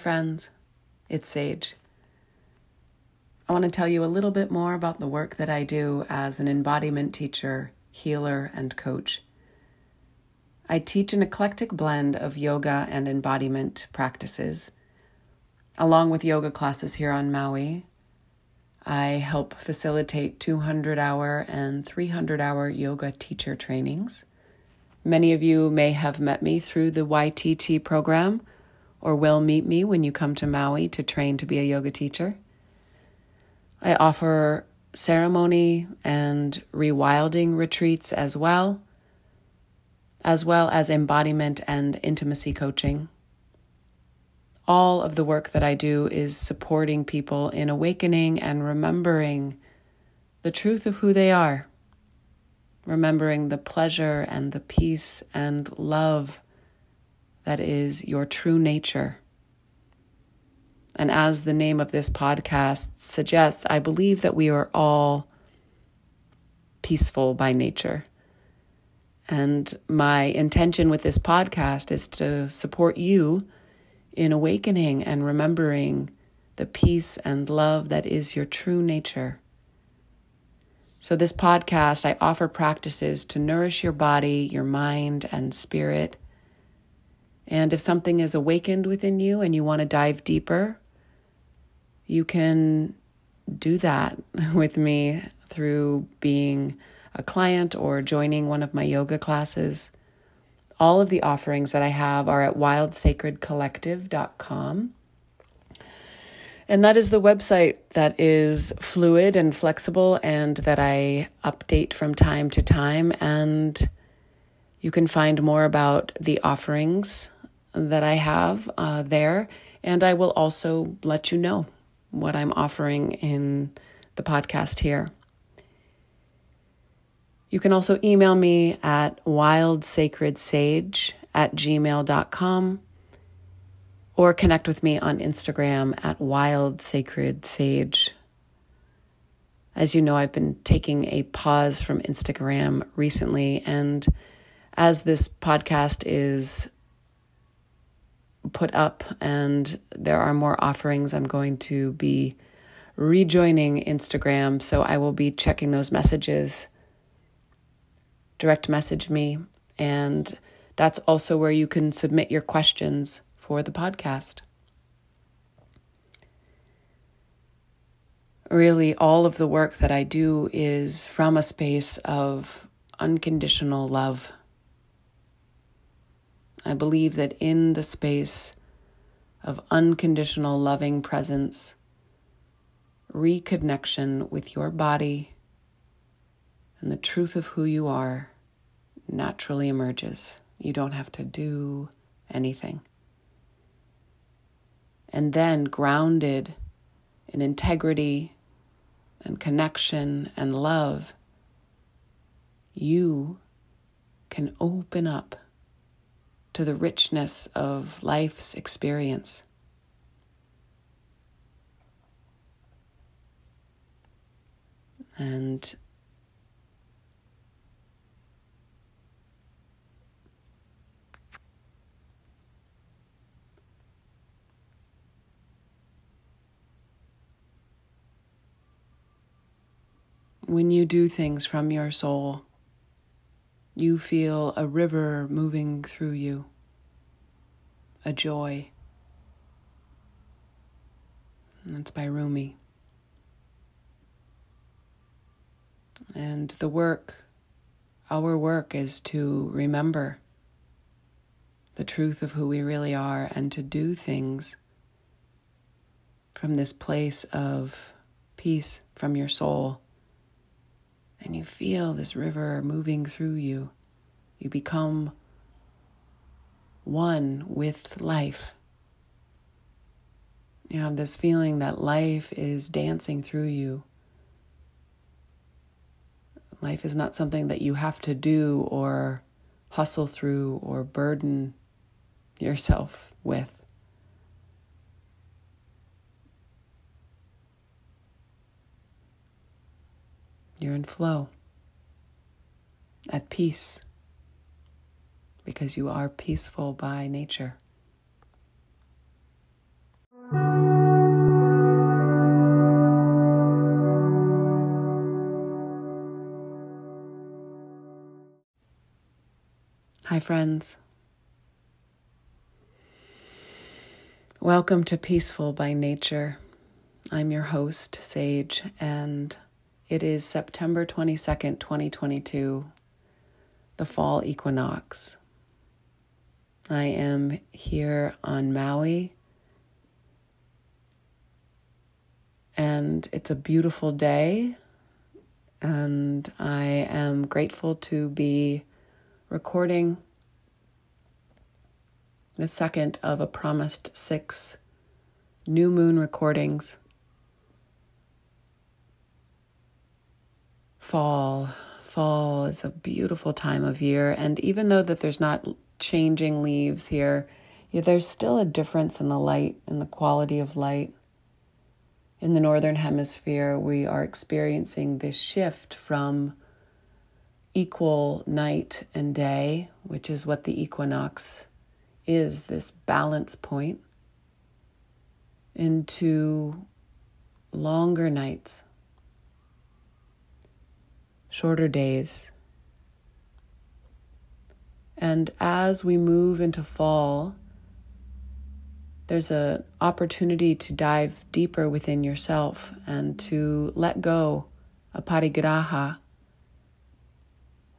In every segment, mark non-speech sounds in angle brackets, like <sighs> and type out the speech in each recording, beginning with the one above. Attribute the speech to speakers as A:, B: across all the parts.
A: friends. It's Sage. I want to tell you a little bit more about the work that I do as an embodiment teacher, healer, and coach. I teach an eclectic blend of yoga and embodiment practices. Along with yoga classes here on Maui, I help facilitate 200 hour and 300 hour yoga teacher trainings. Many of you may have met me through the YTT program or will meet me when you come to Maui to train to be a yoga teacher. I offer ceremony and rewilding retreats as well, as well as embodiment and intimacy coaching. All of the work that I do is supporting people in awakening and remembering the truth of who they are, remembering the pleasure and the peace and love that is your true nature. And as the name of this podcast suggests, I believe that we are all peaceful by nature. And my intention with this podcast is to support you in awakening and remembering the peace and love that is your true nature. So, this podcast, I offer practices to nourish your body, your mind, and spirit and if something is awakened within you and you want to dive deeper, you can do that <laughs> with me through being a client or joining one of my yoga classes. All of the offerings that I have are at wildsacredcollective.com. And that is the website that is fluid and flexible and that I update from time to time. And you can find more about the offerings that I have uh, there. And I will also let you know what I'm offering in the podcast here. You can also email me at wildsacredsage at gmail.com or connect with me on Instagram at wildsacredsage. As you know, I've been taking a pause from Instagram recently, and as this podcast is put up, and there are more offerings. I'm going to be rejoining Instagram, so I will be checking those messages. Direct message me, and that's also where you can submit your questions for the podcast. Really, all of the work that I do is from a space of unconditional love I believe that in the space of unconditional loving presence, reconnection with your body and the truth of who you are naturally emerges. You don't have to do anything. And then, grounded in integrity and connection and love, you can open up to the richness of life's experience. And when you do things from your soul, you feel a river moving through you, a joy. And that's by Rumi. And the work, our work is to remember the truth of who we really are and to do things from this place of peace from your soul and you feel this river moving through you. You become one with life. You have this feeling that life is dancing through you. Life is not something that you have to do or hustle through or burden yourself with. You're in flow, at peace, because you are peaceful by nature. Hi, friends. Welcome to Peaceful by Nature. I'm your host, Sage, and it is September 22nd, 2022, the fall equinox. I am here on Maui, and it's a beautiful day, and I am grateful to be recording the second of a promised six new moon recordings. Fall. Fall is a beautiful time of year, and even though that there's not changing leaves here, yeah, there's still a difference in the light and the quality of light. In the northern hemisphere, we are experiencing this shift from equal night and day, which is what the equinox is this balance point, into longer nights, shorter days. And as we move into fall, there's an opportunity to dive deeper within yourself and to let go aparigraha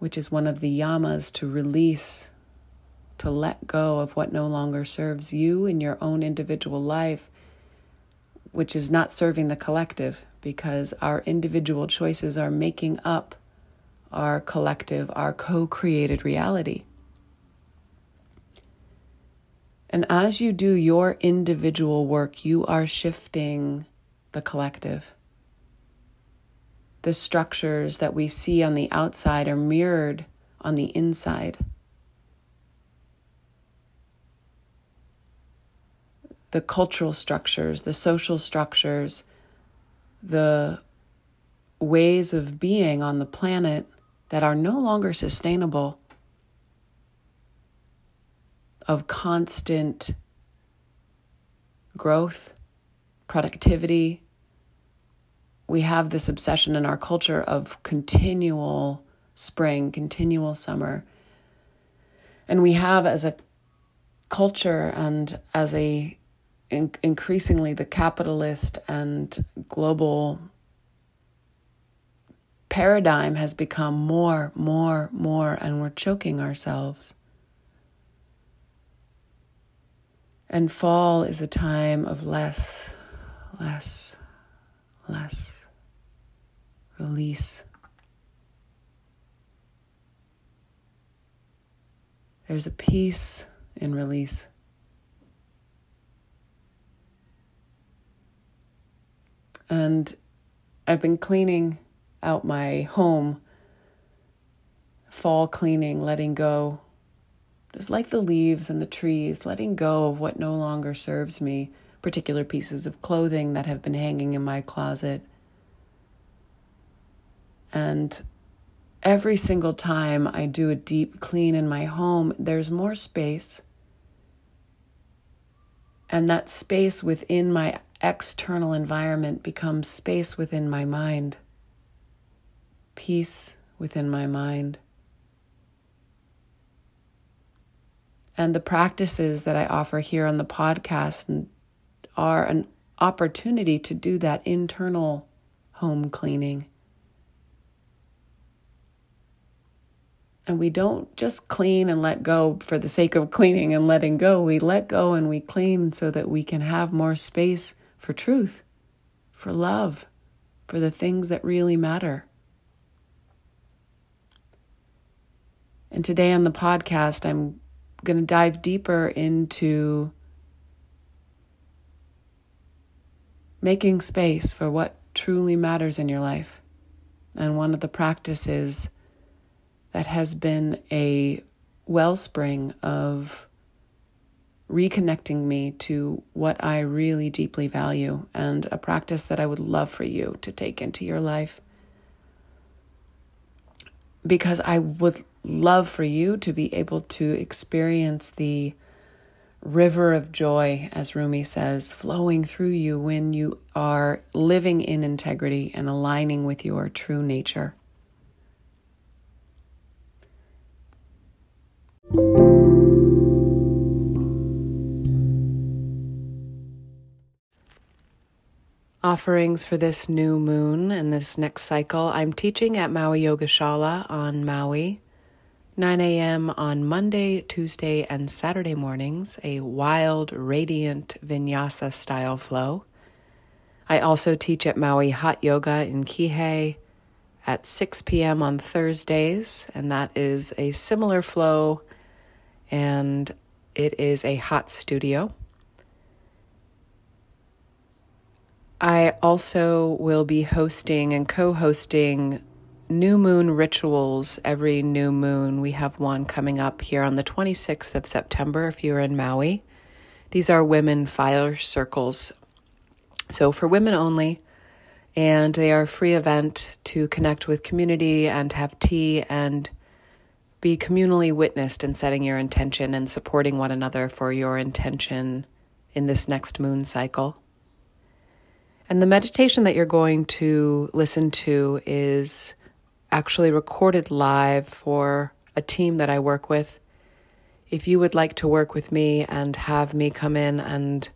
A: which is one of the yamas to release, to let go of what no longer serves you in your own individual life, which is not serving the collective, because our individual choices are making up our collective, our co created reality. And as you do your individual work, you are shifting the collective the structures that we see on the outside are mirrored on the inside. The cultural structures, the social structures, the ways of being on the planet that are no longer sustainable, of constant growth, productivity, we have this obsession in our culture of continual spring, continual summer. And we have as a culture and as a in, increasingly the capitalist and global paradigm has become more, more, more, and we're choking ourselves. And fall is a time of less, less, less release. There's a peace in release. And I've been cleaning out my home, fall cleaning, letting go, just like the leaves and the trees, letting go of what no longer serves me, particular pieces of clothing that have been hanging in my closet, and every single time I do a deep clean in my home, there's more space. And that space within my external environment becomes space within my mind, peace within my mind. And the practices that I offer here on the podcast are an opportunity to do that internal home cleaning. And we don't just clean and let go for the sake of cleaning and letting go. We let go and we clean so that we can have more space for truth, for love, for the things that really matter. And today on the podcast, I'm going to dive deeper into making space for what truly matters in your life. And one of the practices that has been a wellspring of reconnecting me to what I really deeply value and a practice that I would love for you to take into your life. Because I would love for you to be able to experience the river of joy, as Rumi says, flowing through you when you are living in integrity and aligning with your true nature. Offerings for this new moon and this next cycle. I'm teaching at Maui Yogashala on Maui. 9 a.m. on Monday, Tuesday, and Saturday mornings, a wild, radiant vinyasa style flow. I also teach at Maui Hot Yoga in Kihei at 6 p.m. on Thursdays, and that is a similar flow, and it is a hot studio. I also will be hosting and co hosting new moon rituals every new moon. We have one coming up here on the 26th of September if you're in Maui. These are women fire circles. So for women only, and they are a free event to connect with community and have tea and be communally witnessed in setting your intention and supporting one another for your intention in this next moon cycle. And the meditation that you're going to listen to is actually recorded live for a team that I work with. If you would like to work with me and have me come in and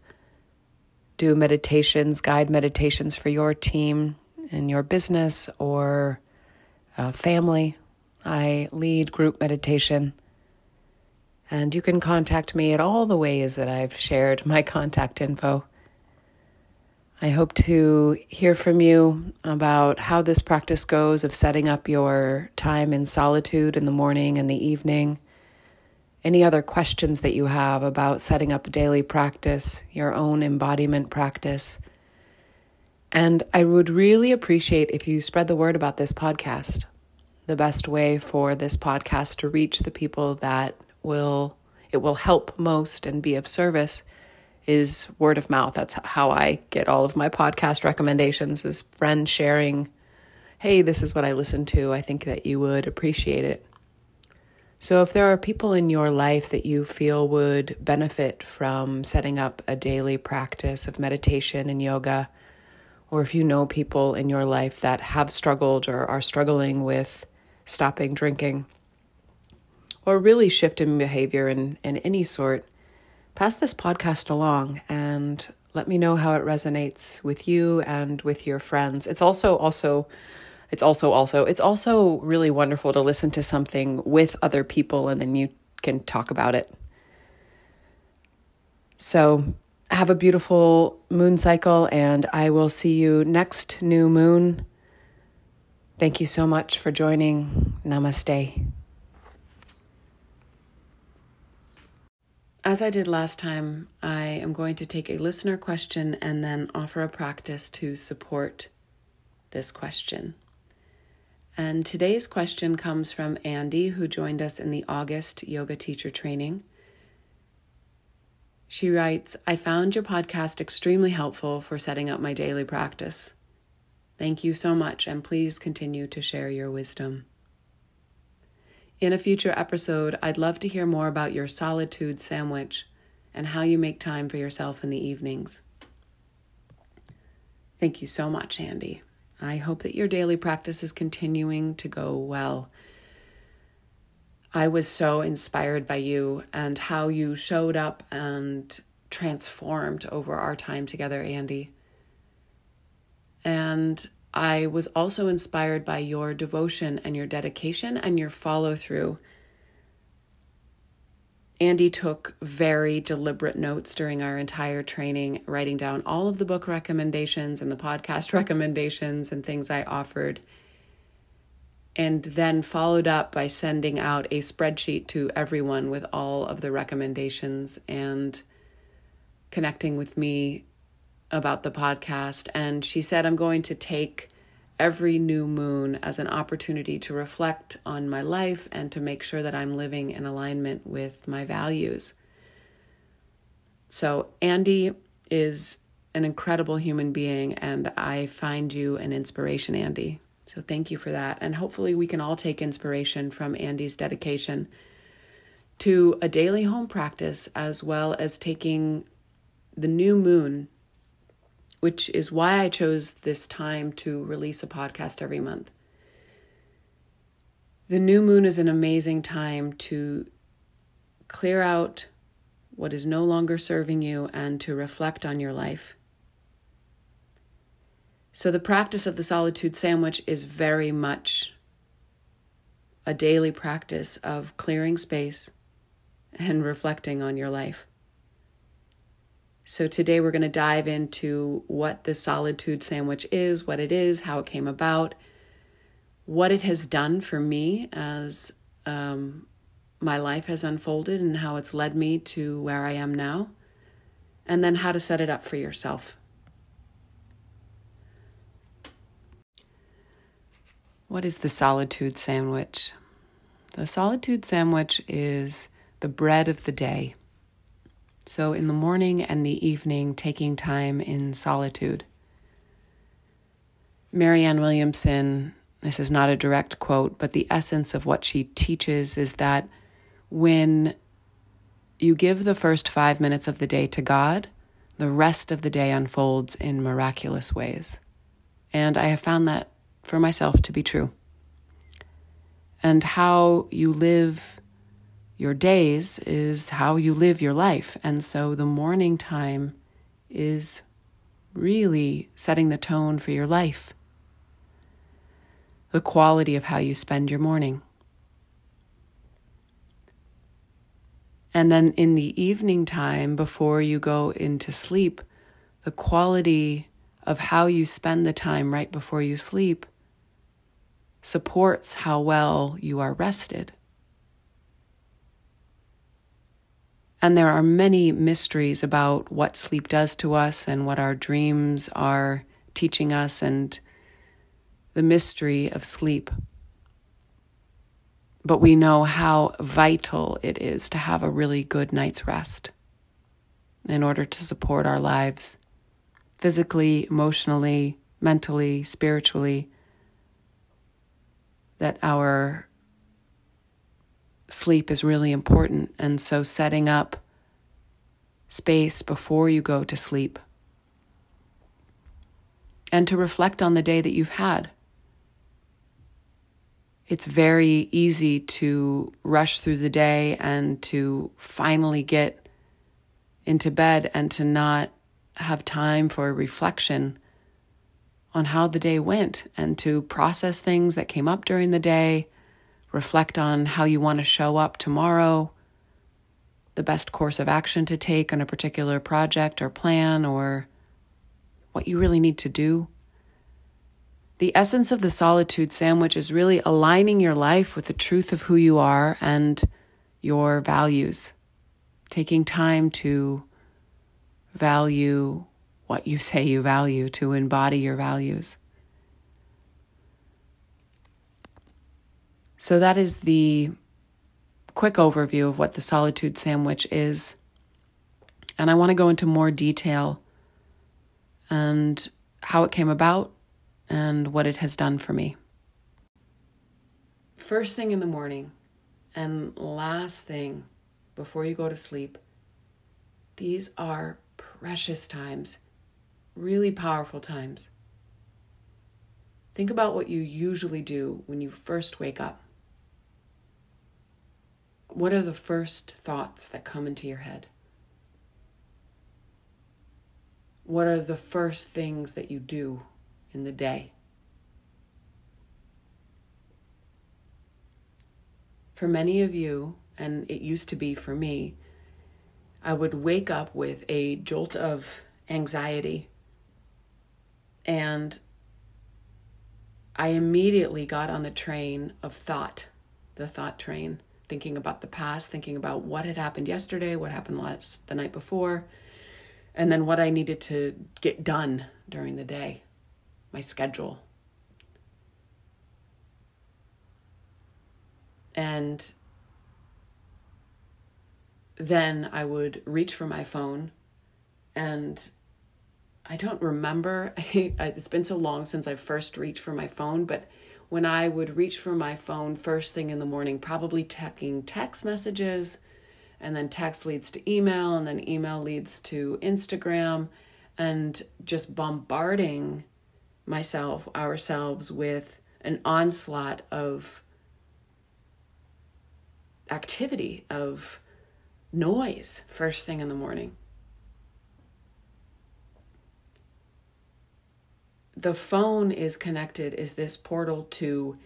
A: do meditations, guide meditations for your team in your business or uh, family, I lead group meditation. And you can contact me at all the ways that I've shared my <laughs> contact info. I hope to hear from you about how this practice goes of setting up your time in solitude in the morning and the evening. Any other questions that you have about setting up daily practice, your own embodiment practice. And I would really appreciate if you spread the word about this podcast. The best way for this podcast to reach the people that will it will help most and be of service is word of mouth. That's how I get all of my podcast recommendations is friends sharing, "Hey, this is what I listen to. I think that you would appreciate it." So if there are people in your life that you feel would benefit from setting up a daily practice of meditation and yoga, or if you know people in your life that have struggled or are struggling with stopping drinking, or really shifting behavior in, in any sort, pass this podcast along and let me know how it resonates with you and with your friends. It's also also it's also also it's also really wonderful to listen to something with other people and then you can talk about it. So, have a beautiful moon cycle and I will see you next new moon. Thank you so much for joining. Namaste. As I did last time, I am going to take a listener question and then offer a practice to support this question. And today's question comes from Andy, who joined us in the August yoga teacher training. She writes I found your podcast extremely helpful for setting up my daily practice. Thank you so much, and please continue to share your wisdom. In a future episode, I'd love to hear more about your solitude sandwich and how you make time for yourself in the evenings. Thank you so much, Andy. I hope that your daily practice is continuing to go well. I was so inspired by you and how you showed up and transformed over our time together, Andy. And I was also inspired by your devotion and your dedication and your follow through. Andy took very deliberate notes during our entire training, writing down all of the book recommendations and the podcast <laughs> recommendations and things I offered, and then followed up by sending out a spreadsheet to everyone with all of the recommendations and connecting with me about the podcast. And she said, I'm going to take every new moon as an opportunity to reflect on my life and to make sure that I'm living in alignment with my values. So, Andy is an incredible human being, and I find you an inspiration, Andy. So, thank you for that. And hopefully, we can all take inspiration from Andy's dedication to a daily home practice as well as taking the new moon which is why I chose this time to release a podcast every month. The new moon is an amazing time to clear out what is no longer serving you and to reflect on your life. So, the practice of the solitude sandwich is very much a daily practice of clearing space and reflecting on your life. So, today we're going to dive into what the solitude sandwich is, what it is, how it came about, what it has done for me as um, my life has unfolded, and how it's led me to where I am now, and then how to set it up for yourself. What is the solitude sandwich? The solitude sandwich is the bread of the day. So, in the morning and the evening, taking time in solitude. Marianne Williamson, this is not a direct quote, but the essence of what she teaches is that when you give the first five minutes of the day to God, the rest of the day unfolds in miraculous ways. And I have found that for myself to be true. And how you live your days is how you live your life. And so the morning time is really setting the tone for your life, the quality of how you spend your morning. And then in the evening time, before you go into sleep, the quality of how you spend the time right before you sleep supports how well you are rested. And there are many mysteries about what sleep does to us and what our dreams are teaching us, and the mystery of sleep. But we know how vital it is to have a really good night's rest in order to support our lives physically, emotionally, mentally, spiritually, that our sleep is really important. And so, setting up space before you go to sleep and to reflect on the day that you've had. It's very easy to rush through the day and to finally get into bed and to not have time for reflection on how the day went and to process things that came up during the day, reflect on how you want to show up tomorrow, the best course of action to take on a particular project or plan, or what you really need to do. The essence of the solitude sandwich is really aligning your life with the truth of who you are and your values, taking time to value what you say you value, to embody your values. So, that is the quick overview of what the solitude sandwich is. And I want to go into more detail and how it came about and what it has done for me. First thing in the morning and last thing before you go to sleep, these are precious times really powerful times. Think about what you usually do when you first wake up. What are the first thoughts that come into your head? What are the first things that you do in the day? For many of you, and it used to be for me, I would wake up with a jolt of anxiety and I immediately got on the train of thought, the thought train, thinking about the past, thinking about what had happened yesterday, what happened last the night before, and then what I needed to get done during the day, my schedule. And then I would reach for my phone and I don't remember. <laughs> it's been so long since I first reached for my phone, but when I would reach for my phone first thing in the morning, probably checking text messages, and then text leads to email, and then email leads to Instagram, and just bombarding myself, ourselves with an onslaught of activity, of noise first thing in the morning. The phone is connected is this portal to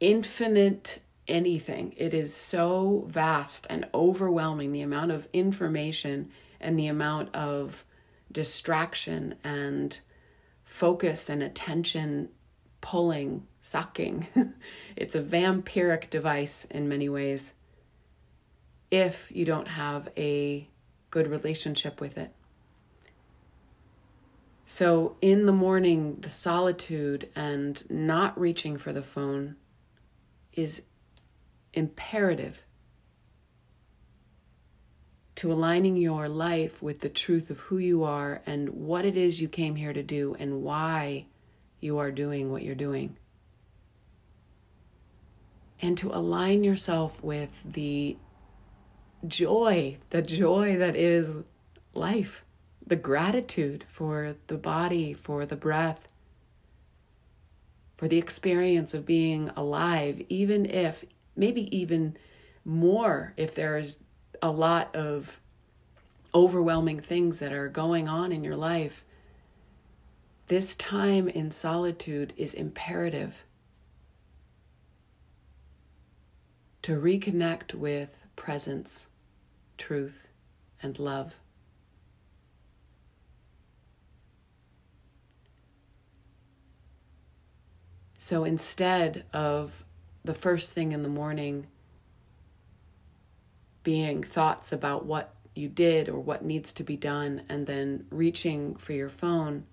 A: infinite anything. It is so vast and overwhelming the amount of information and the amount of distraction and focus and attention pulling, sucking. <laughs> it's a vampiric device in many ways if you don't have a good relationship with it. So, in the morning, the solitude and not reaching for the phone is imperative to aligning your life with the truth of who you are and what it is you came here to do and why you are doing what you're doing. And to align yourself with the joy, the joy that is life the gratitude for the body, for the breath, for the experience of being alive, even if, maybe even more, if there's a lot of overwhelming things that are going on in your life. This time in solitude is imperative to reconnect with presence, truth, and love. So instead of the first thing in the morning being thoughts about what you did or what needs to be done, and then reaching for your phone,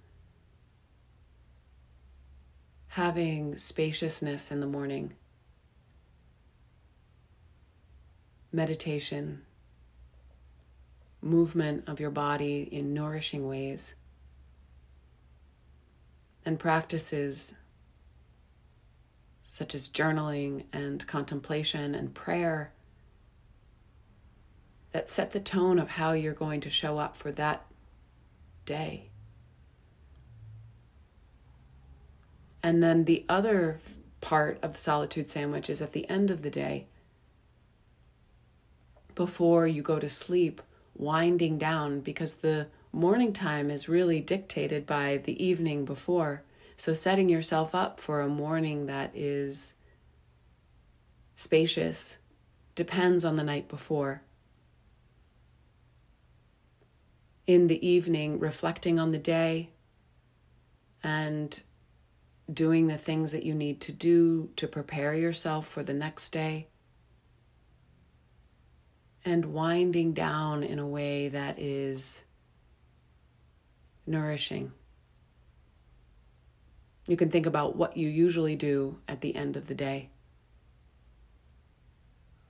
A: having spaciousness in the morning, meditation, movement of your body in nourishing ways, and practices such as journaling and contemplation and prayer, that set the tone of how you're going to show up for that day. And then the other part of the solitude sandwich is at the end of the day, before you go to sleep, winding down because the morning time is really dictated by the evening before. So, setting yourself up for a morning that is spacious depends on the night before. In the evening, reflecting on the day and doing the things that you need to do to prepare yourself for the next day, and winding down in a way that is nourishing. You can think about what you usually do at the end of the day.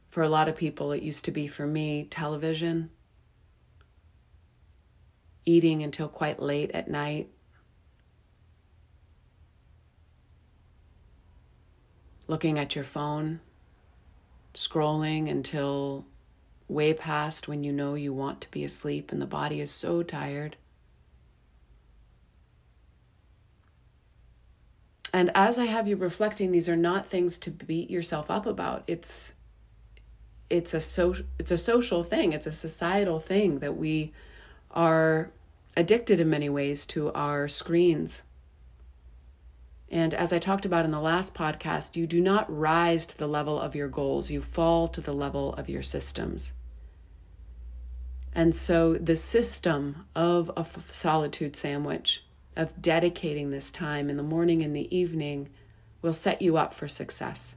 A: For a lot of people, it used to be for me television, eating until quite late at night, looking at your phone, scrolling until way past when you know you want to be asleep and the body is so tired. And as I have you reflecting, these are not things to beat yourself up about. It's it's a so it's a social thing. It's a societal thing that we are addicted in many ways to our screens. And as I talked about in the last podcast, you do not rise to the level of your goals, you fall to the level of your systems. And so the system of a solitude sandwich of dedicating this time in the morning and the evening will set you up for success.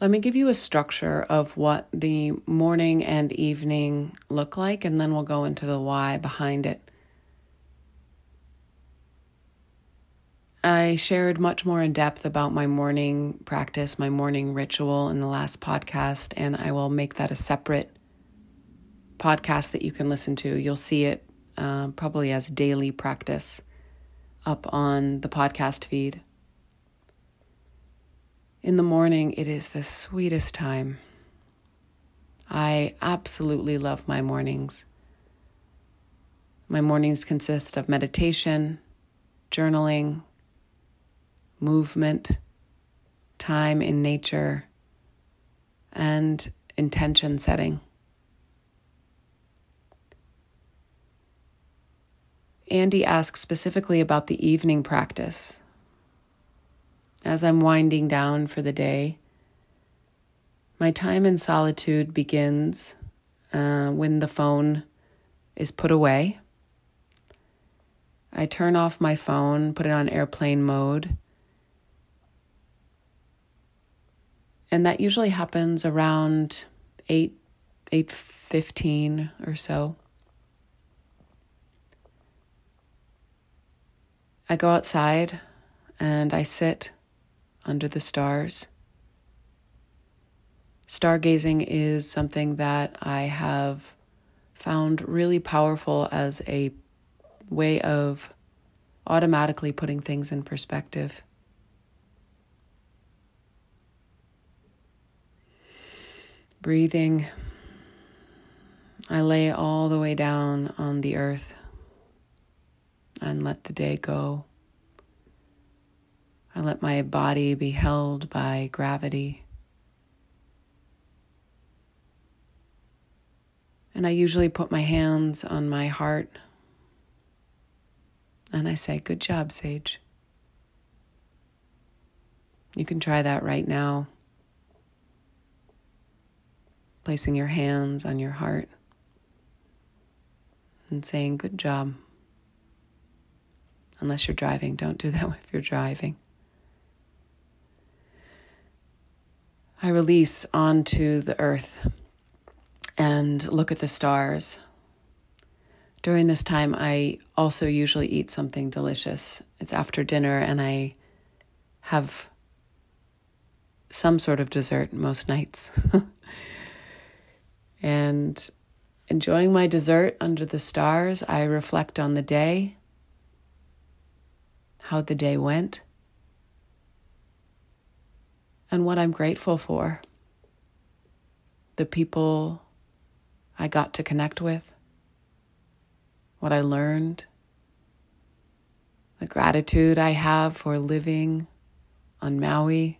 A: Let me give you a structure of what the morning and evening look like, and then we'll go into the why behind it. I shared much more in depth about my morning practice, my morning ritual in the last podcast, and I will make that a separate podcast that you can listen to. You'll see it uh, probably as daily practice up on the podcast feed. In the morning, it is the sweetest time. I absolutely love my mornings. My mornings consist of meditation, journaling, movement, time in nature, and intention setting. Andy asks specifically about the evening practice. As I'm winding down for the day, my time in solitude begins uh, when the phone is put away. I turn off my phone, put it on airplane mode, And that usually happens around 8 8:15 or so. I go outside and I sit under the stars. Stargazing is something that I have found really powerful as a way of automatically putting things in perspective. Breathing, I lay all the way down on the earth and let the day go. I let my body be held by gravity. And I usually put my hands on my heart and I say, Good job, Sage. You can try that right now. Placing your hands on your heart and saying, Good job. Unless you're driving, don't do that <laughs> if you're driving. I release onto the earth and look at the stars. During this time, I also usually eat something delicious. It's after dinner, and I have some sort of dessert most nights. <laughs> and enjoying my dessert under the stars, I reflect on the day, how the day went, and what I'm grateful for. The people I got to connect with, what I learned, the gratitude I have for living on Maui,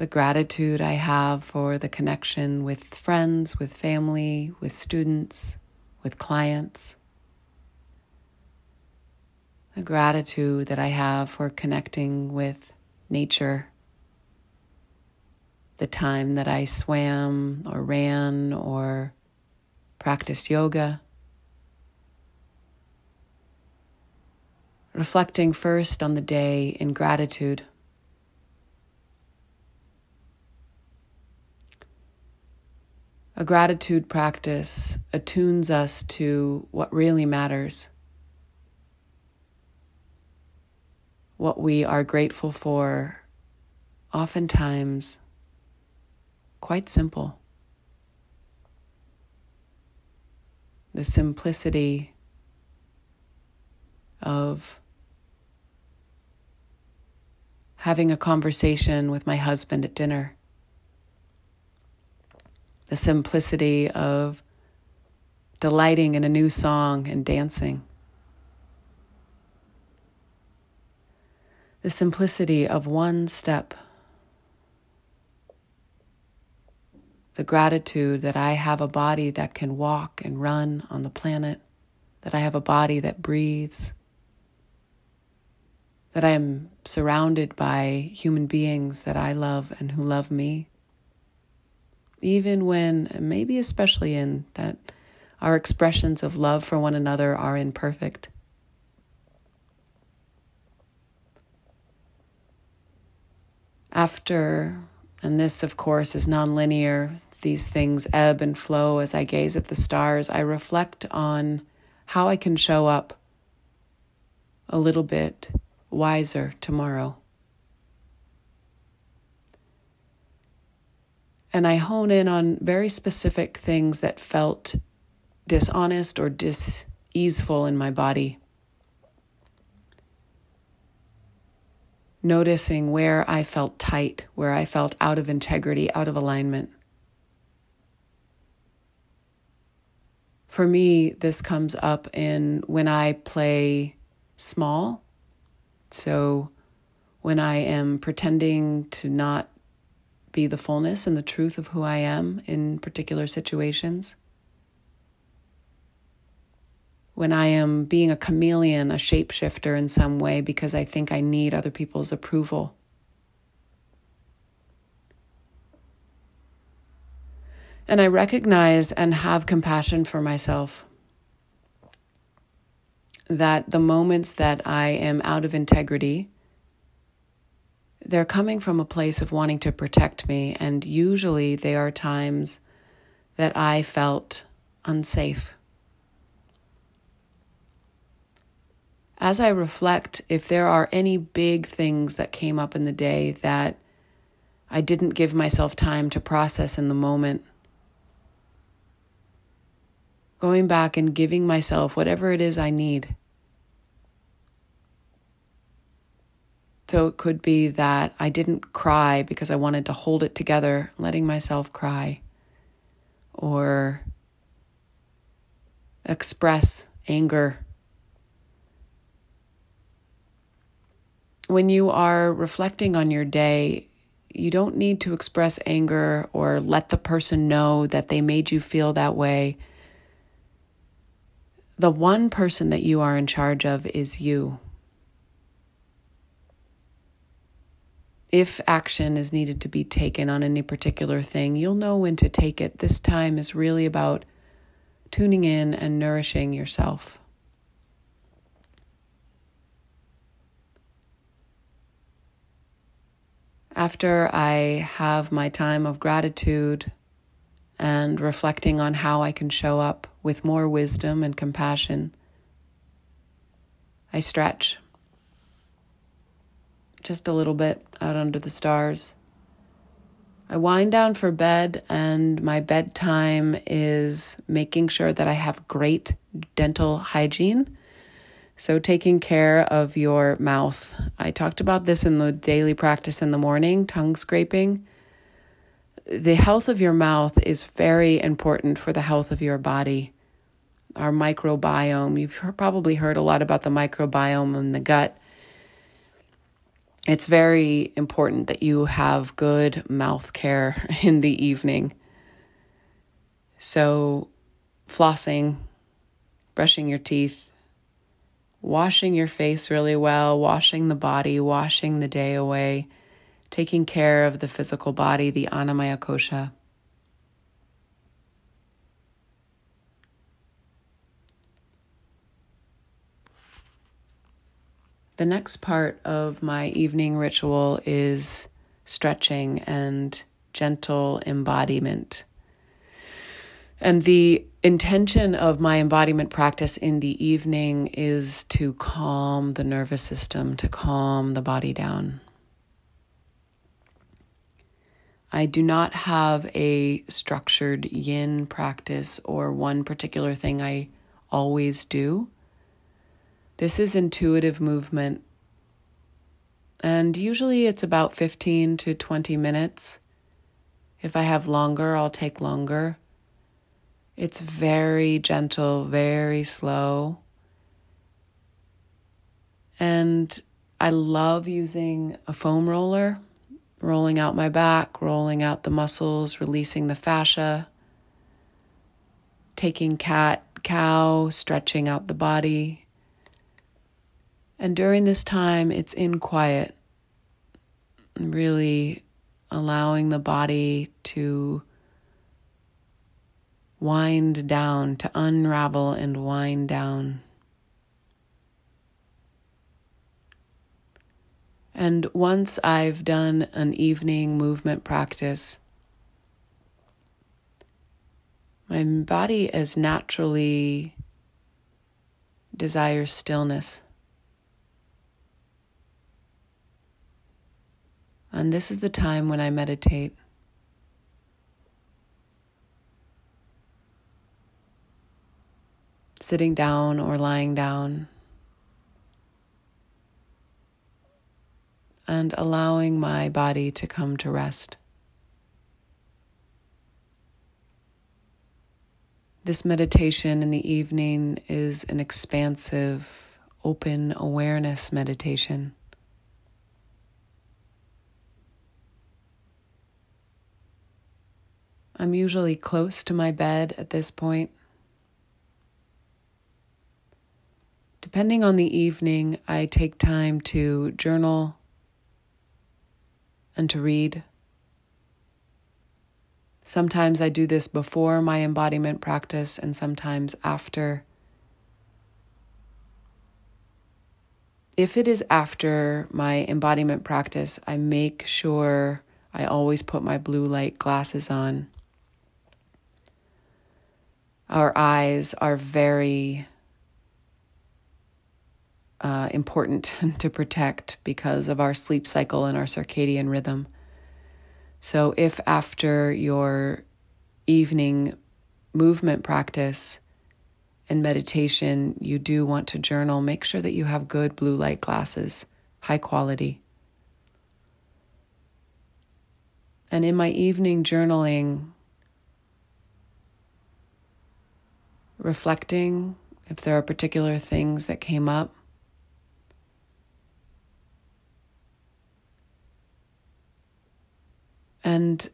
A: the gratitude I have for the connection with friends, with family, with students, with clients, the gratitude that I have for connecting with nature the time that I swam or ran or practiced yoga. Reflecting first on the day in gratitude. Gratitude practice attunes us to what really matters, what we are grateful for, oftentimes quite simple. The simplicity of having a conversation with my husband at dinner. The simplicity of delighting in a new song and dancing. The simplicity of one step the gratitude that I have a body that can walk and run on the planet, that I have a body that breathes, that I am surrounded by human beings that I love and who love me. Even when, maybe especially in, that our expressions of love for one another are imperfect. After, and this of course is nonlinear, these things ebb and flow as I gaze at the stars, I reflect on how I can show up a little bit wiser tomorrow. And I hone in on very specific things that felt dishonest or diseaseful in my body. Noticing where I felt tight, where I felt out of integrity, out of alignment. For me, this comes up in when I play small. So when I am pretending to not be the fullness and the truth of who I am in particular situations. when I am being a chameleon, a shapeshifter in some way because I think I need other people's approval. And I recognize and have compassion for myself that the moments that I am out of integrity, they're coming from a place of wanting to protect me. And usually they are times that I felt unsafe. as I reflect, if there are any big things that came up in the day that I didn't give myself time to process in the moment, going back and giving myself whatever it is I need. So it could be that I didn't cry because I wanted to hold it together, letting myself cry, or express anger when you are reflecting on your day, you don't need to express anger or let the person know that they made you feel that way. The one person that you are in charge of is you. If action is needed to be taken on any particular thing, you'll know when to take it. This time is really about tuning in and nourishing yourself. After I have my time of gratitude and reflecting on how I can show up with more wisdom and compassion, I stretch just a little bit out under the stars. I wind down for bed, and my bedtime is making sure that I have great dental hygiene so, taking care of your mouth. I talked about this in the daily practice in the morning tongue scraping. The health of your mouth is very important for the health of your body. Our microbiome, you've probably heard a lot about the microbiome in the gut. It's very important that you have good mouth care <laughs> in the evening. So, flossing, brushing your teeth, washing your face really well, washing the body, washing the day away, taking care of the physical body, the annamaya kosha. The next part of my evening ritual is stretching and gentle embodiment. And the intention of my embodiment practice in the evening is to calm the nervous system, to calm the body down. I do not have a structured yin practice or one particular thing I always do. This is intuitive movement. And usually it's about 15 to 20 minutes. If I have longer, I'll take longer. It's very gentle, very slow. And I love using a foam roller, rolling out my back, rolling out the muscles, releasing the fascia, taking cat, cow, stretching out the body. And during this time, it's in quiet, really allowing the body to wind down, to unravel and wind down. And once I've done an evening movement practice, my body as naturally desires stillness. And this is the time when I meditate. sitting down or lying down, and allowing my body to come to rest. This meditation in the evening is an expansive, open awareness meditation. I'm usually close to my bed at this point. depending on the evening, I take time to journal and to read. Sometimes I do this before my embodiment practice and sometimes after. If it is after my embodiment practice, I make sure I always put my blue light glasses on. Our eyes are very uh, important <laughs> to protect because of our sleep cycle and our circadian rhythm. So, if after your evening movement practice and meditation you do want to journal, make sure that you have good blue light glasses, high quality. And in my evening journaling, reflecting if there are particular things that came up, And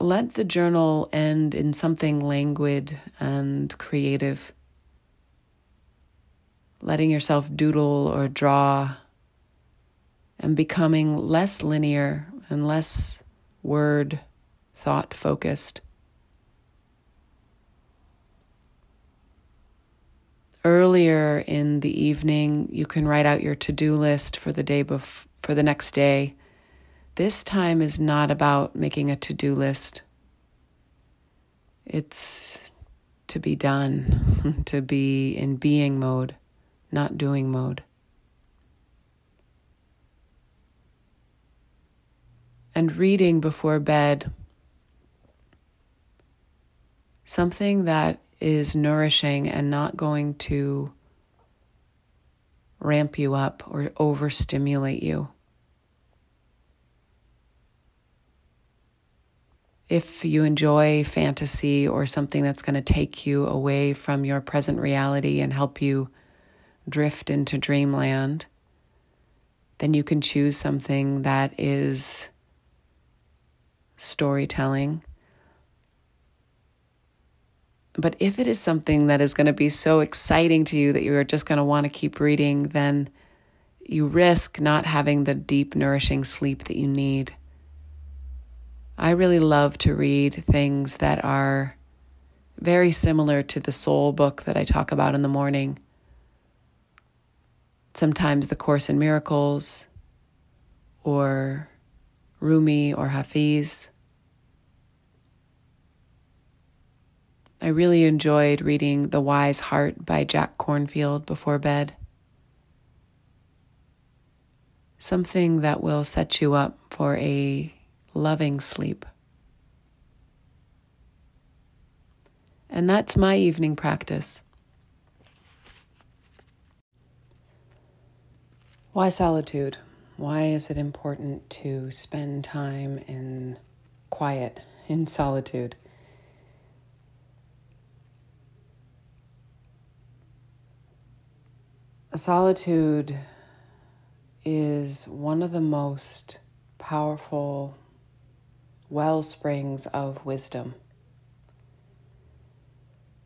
A: let the journal end in something languid and creative. Letting yourself doodle or draw and becoming less linear and less word thought focused. Earlier in the evening, you can write out your to do list for the day bef- for the next day this time is not about making a to do list. It's to be done, <laughs> to be in being mode, not doing mode. And reading before bed something that is nourishing and not going to ramp you up or overstimulate you. if you enjoy fantasy or something that's going to take you away from your present reality and help you drift into dreamland, then you can choose something that is storytelling. But if it is something that is going to be so exciting to you that you are just going to want to keep reading, then you risk not having the deep, nourishing sleep that you need. I really love to read things that are very similar to the soul book that I talk about in the morning. Sometimes the Course in Miracles, or Rumi or Hafiz. I really enjoyed reading The Wise Heart by Jack Kornfield before bed. Something that will set you up for a loving sleep. And that's my evening practice. Why solitude? Why is it important to spend time in quiet, in solitude? Solitude is one of the most powerful well springs of wisdom.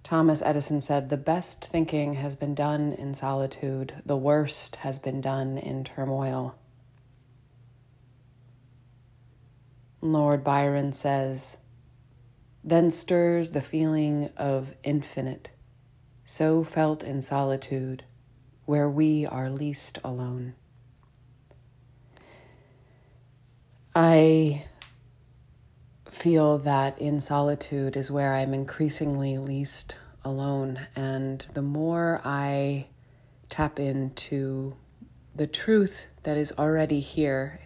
A: Thomas Edison said, The best thinking has been done in solitude, the worst has been done in turmoil. Lord Byron says, Then stirs the feeling of infinite, so felt in solitude, where we are least alone. I feel that in solitude is where I'm increasingly least alone. And the more I tap into the truth that is already here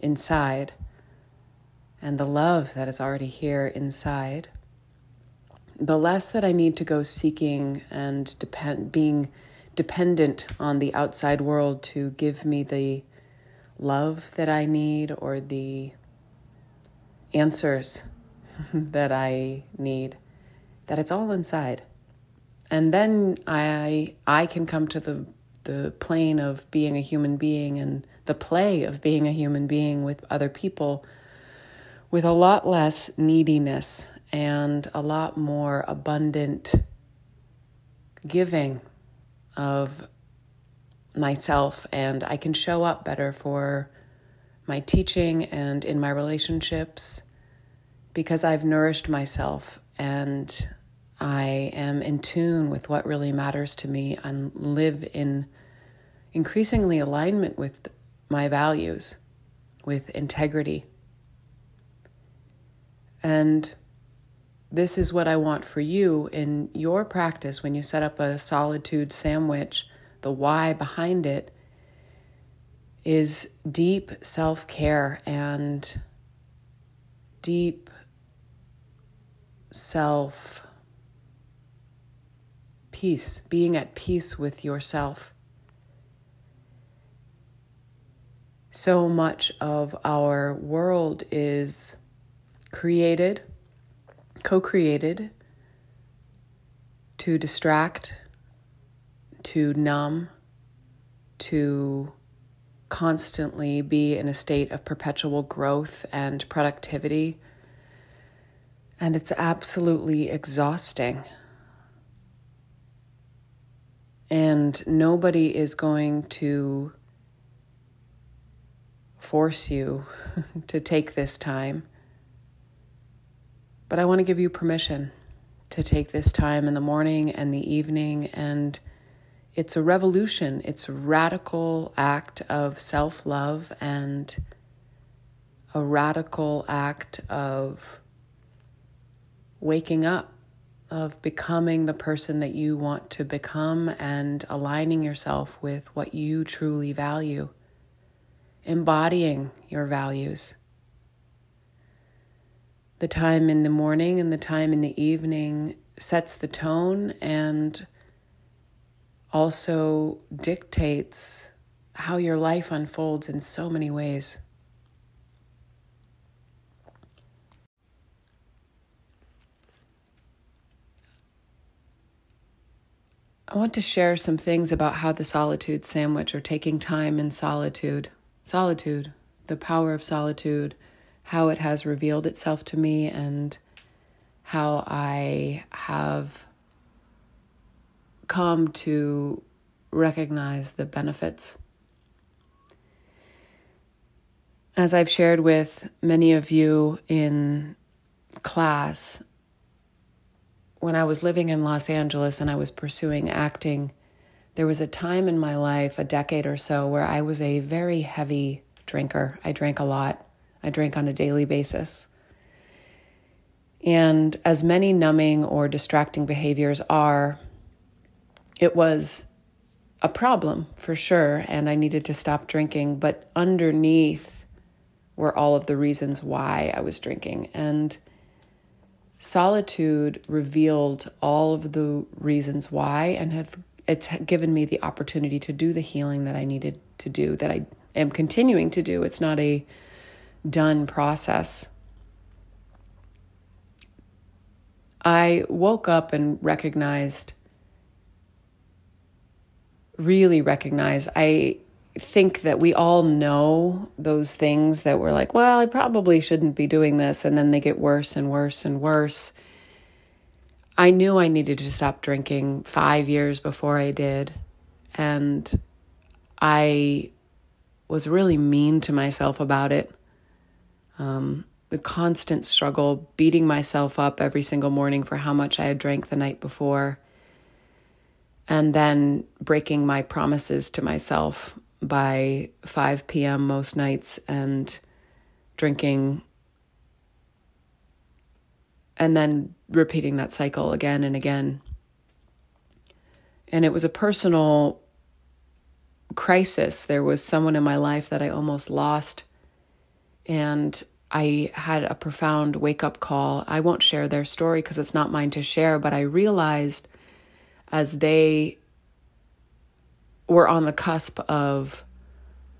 A: inside and the love that is already here inside, the less that I need to go seeking and depend, being dependent on the outside world to give me the love that I need or the answers <laughs> that I need, that it's all inside. And then I I can come to the the plane of being a human being and the play of being a human being with other people with a lot less neediness and a lot more abundant giving of myself and I can show up better for my teaching and in my relationships because I've nourished myself and I am in tune with what really matters to me and live in increasingly alignment with my values, with integrity. And this is what I want for you in your practice when you set up a solitude sandwich. The why behind it is deep self care and deep self peace, being at peace with yourself. So much of our world is created co created to distract, to numb, to constantly be in a state of perpetual growth and productivity. And it's absolutely exhausting. And nobody is going to force you <laughs> to take this time. But I want to give you permission to take this time in the morning and the evening. And it's a revolution, it's a radical act of self love and a radical act of waking up, of becoming the person that you want to become and aligning yourself with what you truly value, embodying your values the time in the morning and the time in the evening sets the tone and also dictates how your life unfolds in so many ways. I want to share some things about how the solitude sandwich or taking time in solitude, solitude, the power of solitude how it has revealed itself to me and how I have come to recognize the benefits. As I've shared with many of you in class, when I was living in Los Angeles and I was pursuing acting, there was a time in my life, a decade or so, where I was a very heavy drinker. I drank a lot. I drink on a daily basis. And as many numbing or distracting behaviors are, it was a problem for sure, and I needed to stop drinking. But underneath were all of the reasons why I was drinking. And solitude revealed all of the reasons why and have it's given me the opportunity to do the healing that I needed to do that I am continuing to do. It's not a done process. I woke up and recognized, really recognized, I think that we all know those things that we're like, well, I probably shouldn't be doing this. And then they get worse and worse and worse. I knew I needed to stop drinking five years before I did. And I was really mean to myself about it um, the constant struggle, beating myself up every single morning for how much I had drank the night before, and then breaking my promises to myself by 5 p.m. most nights and drinking, and then repeating that cycle again and again. And it was a personal crisis. There was someone in my life that I almost lost and I had a profound wake up call. I won't share their story because it's not mine to share, but I realized as they were on the cusp of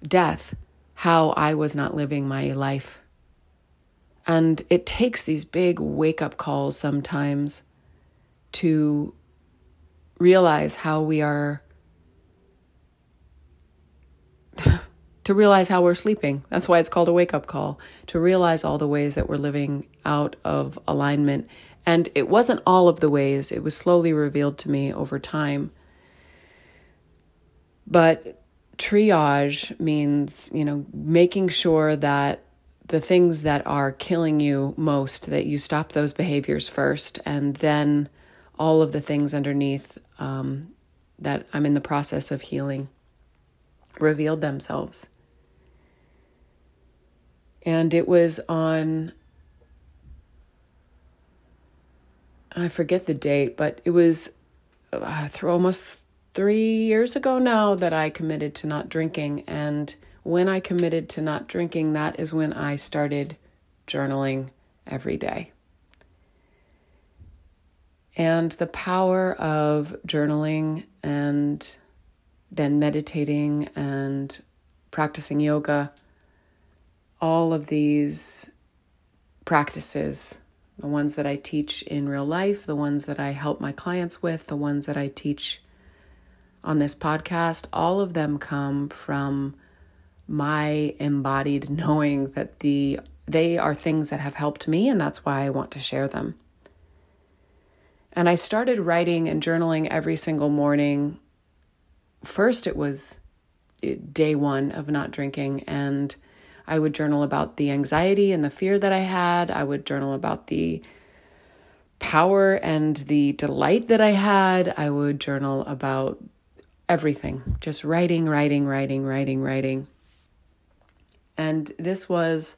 A: death how I was not living my life. And it takes these big wake up calls sometimes to realize how we are to realize how we're sleeping. That's why it's called a wake up call, to realize all the ways that we're living out of alignment. And it wasn't all of the ways, it was slowly revealed to me over time. But triage means, you know, making sure that the things that are killing you most, that you stop those behaviors first, and then all of the things underneath um, that I'm in the process of healing revealed themselves. And it was on, I forget the date, but it was uh, almost three years ago now that I committed to not drinking. And when I committed to not drinking, that is when I started journaling every day. And the power of journaling and then meditating and practicing yoga, all of these practices, the ones that I teach in real life, the ones that I help my clients with, the ones that I teach on this podcast, all of them come from my embodied <laughs> knowing that the they are things that have helped me and that's why I want to share them. And I started writing and journaling every single morning. First it was day 1 of not drinking and I would journal about the anxiety and the fear that I had. I would journal about the power and the delight that I had. I would journal about everything, just writing, writing, writing, writing, writing. And this was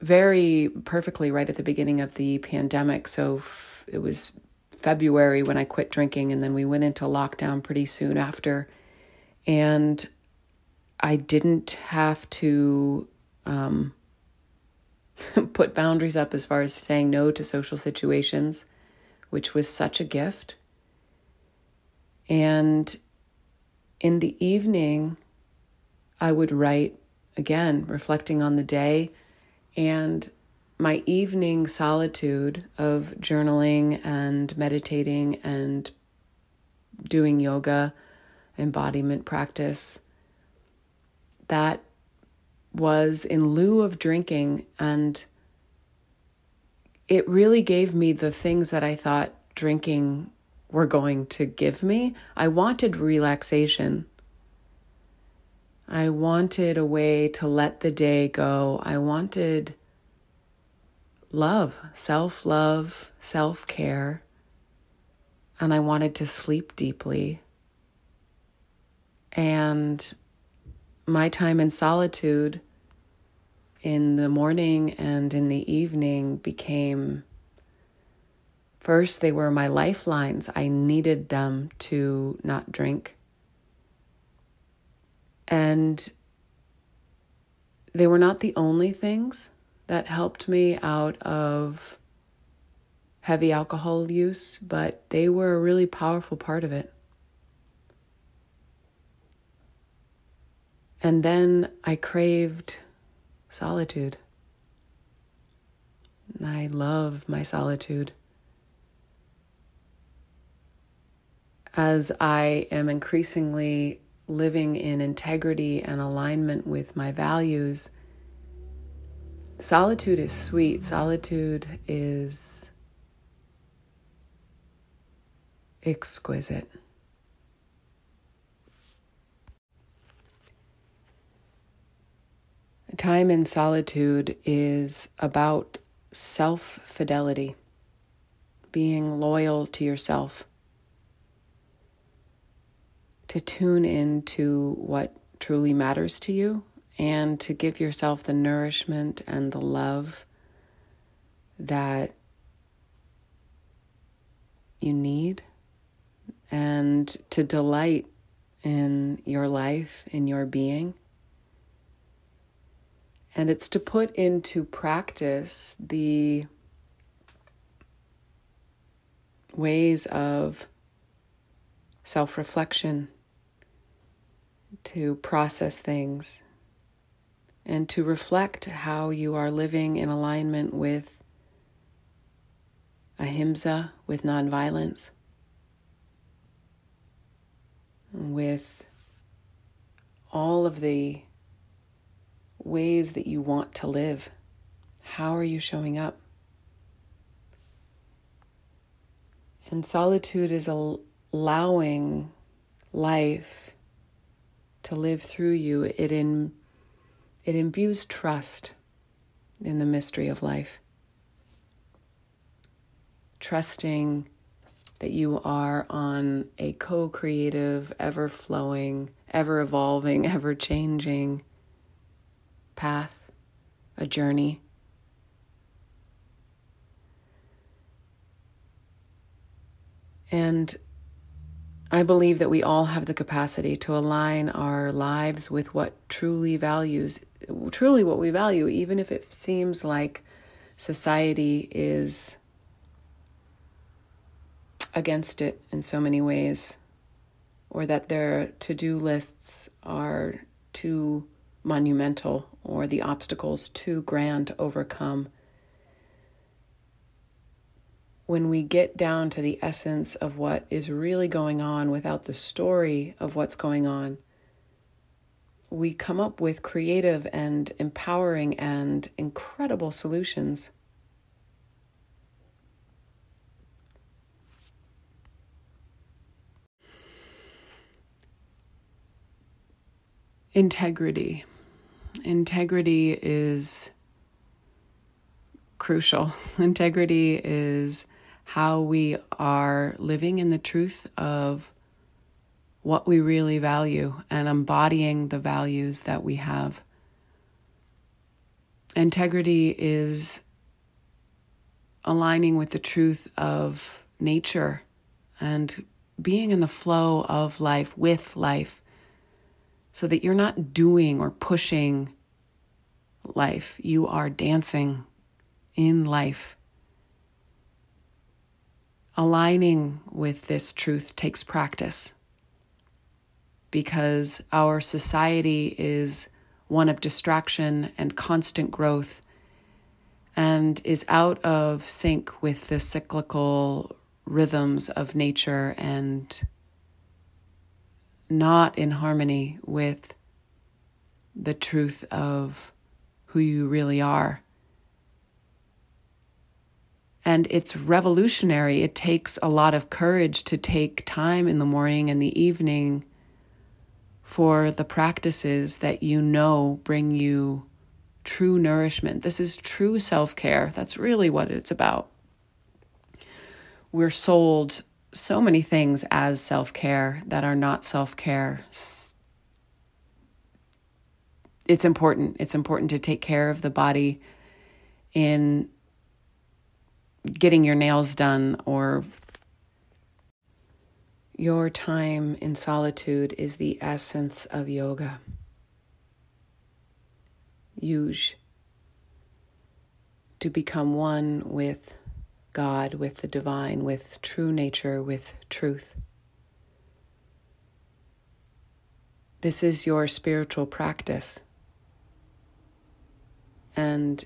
A: very perfectly right at the beginning of the pandemic. So it was February when I quit drinking, and then we went into lockdown pretty soon after. And I didn't have to um, <laughs> put boundaries up as far as saying no to social situations, which was such a gift. And in the evening, I would write again, reflecting on the day and my evening solitude of journaling and meditating and doing yoga, embodiment practice. That was in lieu of drinking, and it really gave me the things that I thought drinking were going to give me. I wanted relaxation. I wanted a way to let the day go. I wanted love, self love, self care. And I wanted to sleep deeply. And my time in solitude in the morning and in the evening became First, they were my lifelines. I needed them to not drink. And they were not the only things that helped me out of heavy alcohol use, but they were a really powerful part of it. And then I craved solitude. I love my solitude. as I am increasingly living in integrity and alignment with my values, solitude is sweet. Solitude is exquisite. Time in solitude is about self fidelity, being loyal to yourself to tune into what truly matters to you and to give yourself the nourishment and the love that you need and to delight in your life, in your being. And it's to put into practice the ways of self reflection to process things and to reflect how you are living in alignment with ahimsa, with nonviolence, with all of the ways that you want to live. How are you showing up? And solitude is allowing life to live through you, it in it imbues trust in the mystery of life. Trusting that you are on a co creative, ever flowing, ever evolving, ever changing path, a journey. And I believe that we all have the capacity to align our lives with what truly values, truly what we value, even if it seems like society is against it in so many ways, or that their to do lists are too monumental or the obstacles too grand to overcome. When we get down to the essence of what is really going on without the story of what's going on, we come up with creative and empowering and incredible solutions. Integrity. Integrity is crucial. <laughs> Integrity is how we are living in the truth of what we really value and embodying the values that we have. Integrity is aligning with the truth of nature and being in the flow of life with life so that you're not doing or pushing life, you are dancing in life. Aligning with this truth takes practice because our society is one of distraction and constant growth and is out of sync with the cyclical rhythms of nature and not in harmony with the truth of who you really are. And it's revolutionary. It takes a lot of courage to take time in the morning and the evening for the practices that you know bring you true nourishment. This is true self care. That's really what it's about. We're sold so many things as self care that are not self care. It's important. It's important to take care of the body in getting your nails done or your time in solitude is the essence of yoga. Use to become one with God, with the divine, with true nature, with truth. This is your spiritual practice. And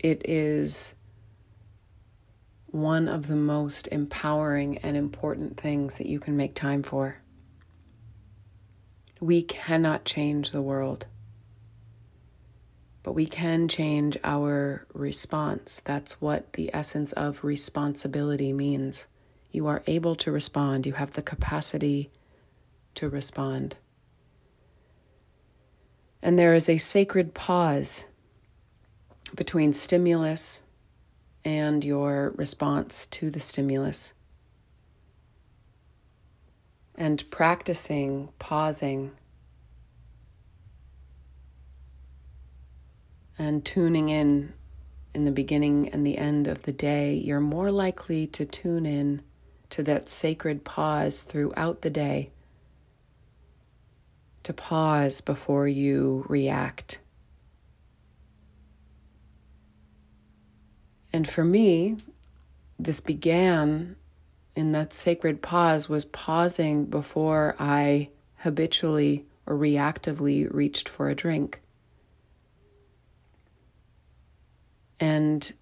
A: it is one of the most empowering and important things that you can make time for. We cannot change the world but we can change our response. That's what the essence of responsibility means. You are able to respond, you have the capacity to respond. And there is a sacred pause between stimulus and your response to the stimulus. And practicing pausing and tuning in in the beginning and the end of the day, you're more likely to tune in to that sacred pause throughout the day. To pause before you react. And for me, this began in that sacred pause was pausing before I habitually or reactively reached for a drink. And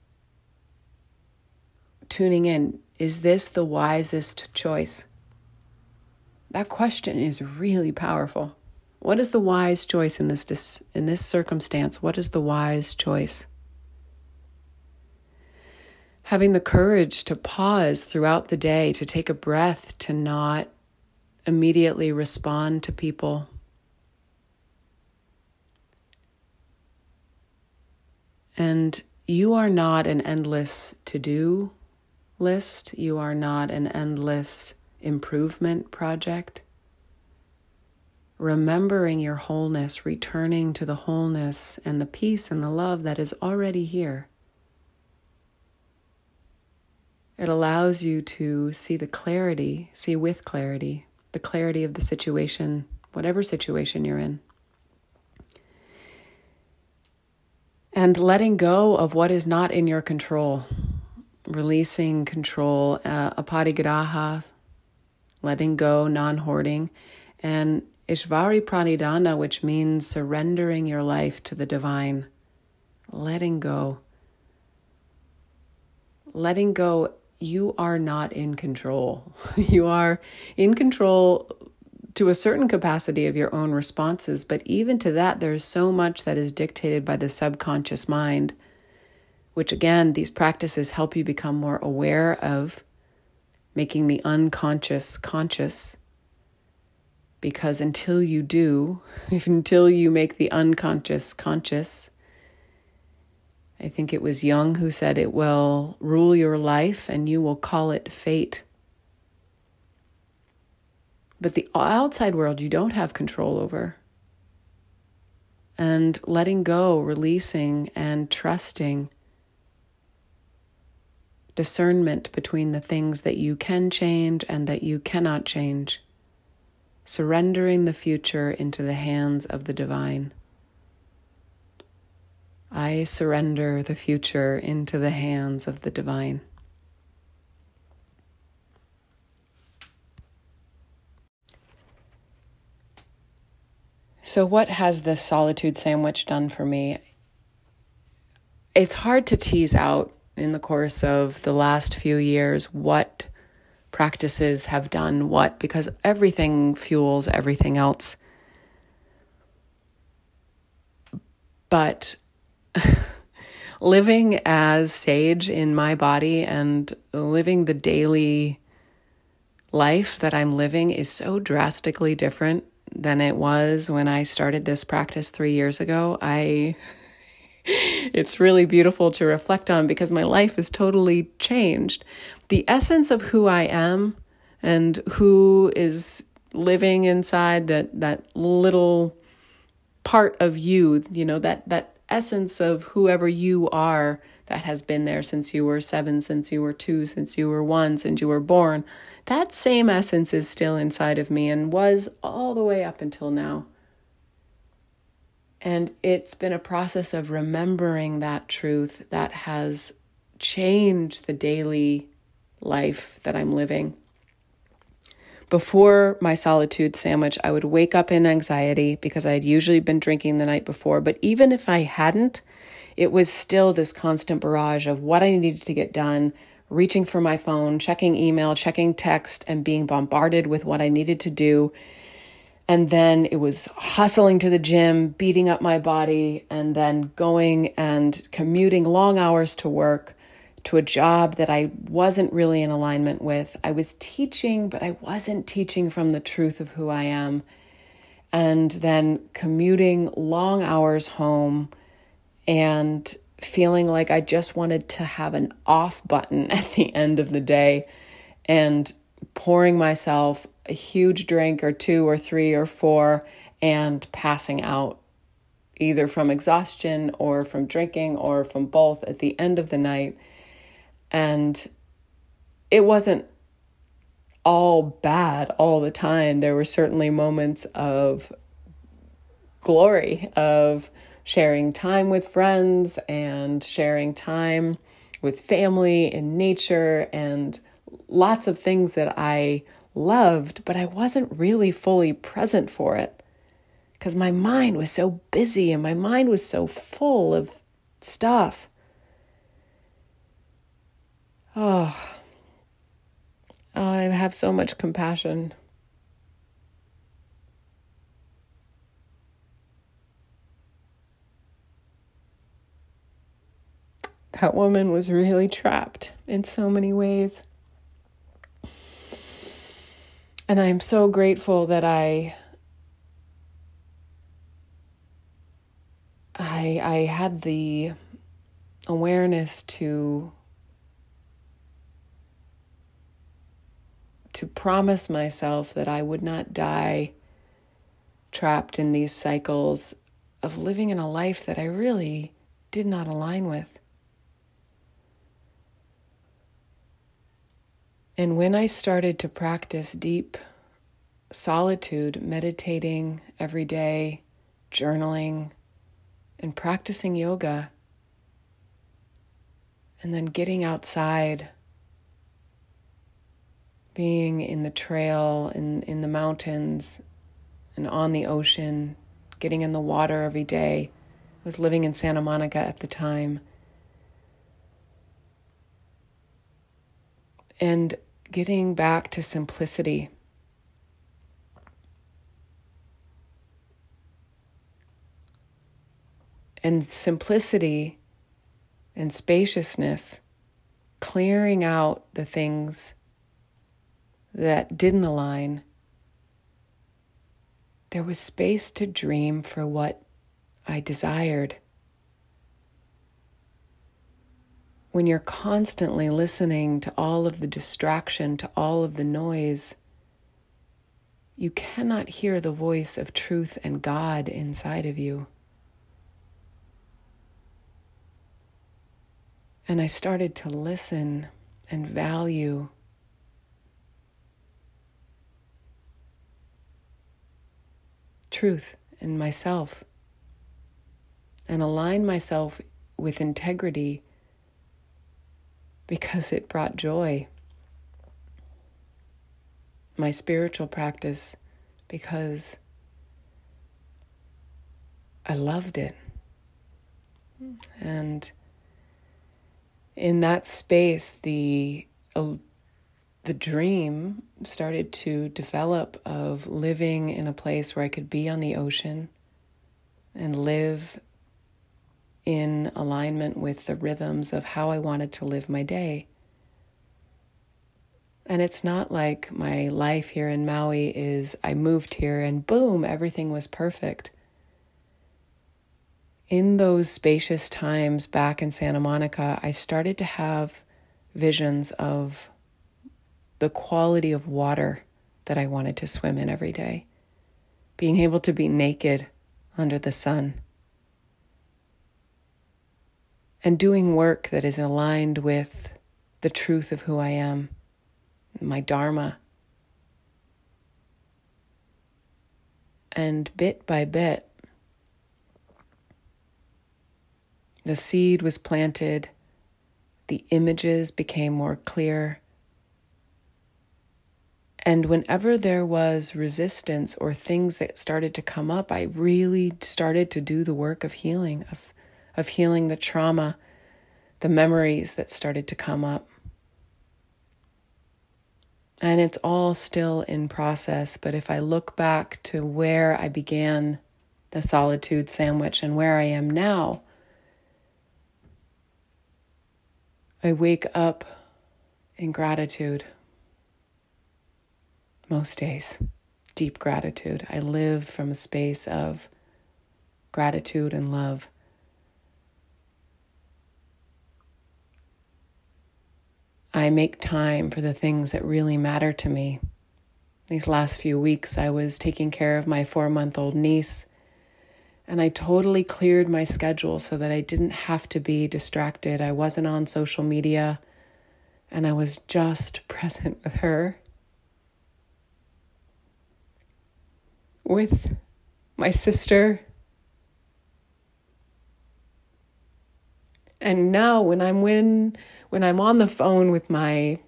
A: tuning in is this the wisest choice? That question is really powerful. What is the wise choice in this in this circumstance? What is the wise choice? having the courage to pause throughout the day, to take a breath, to not immediately respond to people. And you are not an endless to do list. You are not an endless improvement project. Remembering your wholeness, returning to the wholeness and the peace and the love that is already here. It allows you to see the clarity, see with clarity, the clarity of the situation, whatever situation you're in. And letting go of what is not in your control, releasing control, uh, aparigraha, letting go, non hoarding, and Ishvara Pranidhana, which means surrendering your life to the divine, letting go. Letting go you are not in control. <laughs> you are in control to a certain capacity of your own responses, but even to that, there is so much that is dictated by the subconscious mind, which again, these practices help you become more aware of making the unconscious conscious. Because until you do, <laughs> until you make the unconscious conscious, I think it was Jung who said it will rule your life and you will call it fate. But the outside world you don't have control over. And letting go, releasing, and trusting discernment between the things that you can change and that you cannot change, surrendering the future into the hands of the divine. I surrender the future into the hands of the divine. So, what has this solitude sandwich done for me? It's hard to tease out in the course of the last few years what practices have done what because everything fuels everything else. But <laughs> living as sage in my body and living the daily life that I'm living is so drastically different than it was when I started this practice 3 years ago. I <laughs> it's really beautiful to reflect on because my life is totally changed. The essence of who I am and who is living inside that that little part of you, you know, that that essence of whoever you are that has been there since you were seven, since you were two, since you were one, since you were born, that same essence is still inside of me and was all the way up until now. And it's been a process of remembering that truth that has changed the daily life that I'm living. Before my solitude sandwich, I would wake up in anxiety because I had usually been drinking the night before. But even if I hadn't, it was still this constant barrage of what I needed to get done, reaching for my phone, checking email, checking text, and being bombarded with what I needed to do. And then it was hustling to the gym, beating up my body, and then going and commuting long hours to work to a job that I wasn't really in alignment with. I was teaching, but I wasn't teaching from the truth of who I am. And then commuting long hours home and feeling like I just wanted to have an off button <laughs> at the end of the day and pouring myself a huge drink or two or three or four and passing out either from exhaustion or from drinking or from both at the end of the night and it wasn't all bad all the time. There were certainly moments of glory, of sharing time with friends and sharing time with family and nature and lots of things that I loved, but I wasn't really fully present for it because my mind was so busy and my mind was so full of stuff. Oh, I have so much compassion. That woman was really trapped in so many ways. And I'm so grateful that I I I had the awareness to to promise myself that I would not die trapped in these cycles of living in a life that I really did not align with. And when I started to practice deep solitude, meditating every day, journaling, and practicing yoga, and then getting outside, being in the trail, in, in the mountains, and on the ocean, getting in the water every day. I was living in Santa Monica at the time. And getting back to simplicity. And simplicity and spaciousness, clearing out the things that didn't align. There was space to dream for what I desired. When you're constantly listening to all of the distraction, to all of the noise, you cannot hear the voice of truth and God inside of you. And I started to listen and value truth in myself and align myself with integrity because it brought joy. My spiritual practice because I loved it. And in that space, the uh, the dream started to develop of living in a place where I could be on the ocean and live in alignment with the rhythms of how I wanted to live my day. And it's not like my life here in Maui is I moved here and boom, everything was perfect. In those spacious times back in Santa Monica, I started to have visions of the quality of water that I wanted to swim in every day, being able to be naked under the sun, and doing work that is aligned with the truth of who I am, my Dharma. And bit by bit, The seed was planted, the images became more clear. And whenever there was resistance or things that started to come up, I really started to do the work of healing, of, of healing the trauma, the memories that started to come up. And it's all still in process, but if I look back to where I began the solitude sandwich and where I am now, I wake up in gratitude most days, deep gratitude. I live from a space of gratitude and love. I make time for the things that really matter to me. These last few weeks, I was taking care of my four month old niece and I totally cleared my schedule so that I didn't have to be distracted. I wasn't on social media and I was just <laughs> present with her. With my sister. And now when I'm when when I'm on the phone with my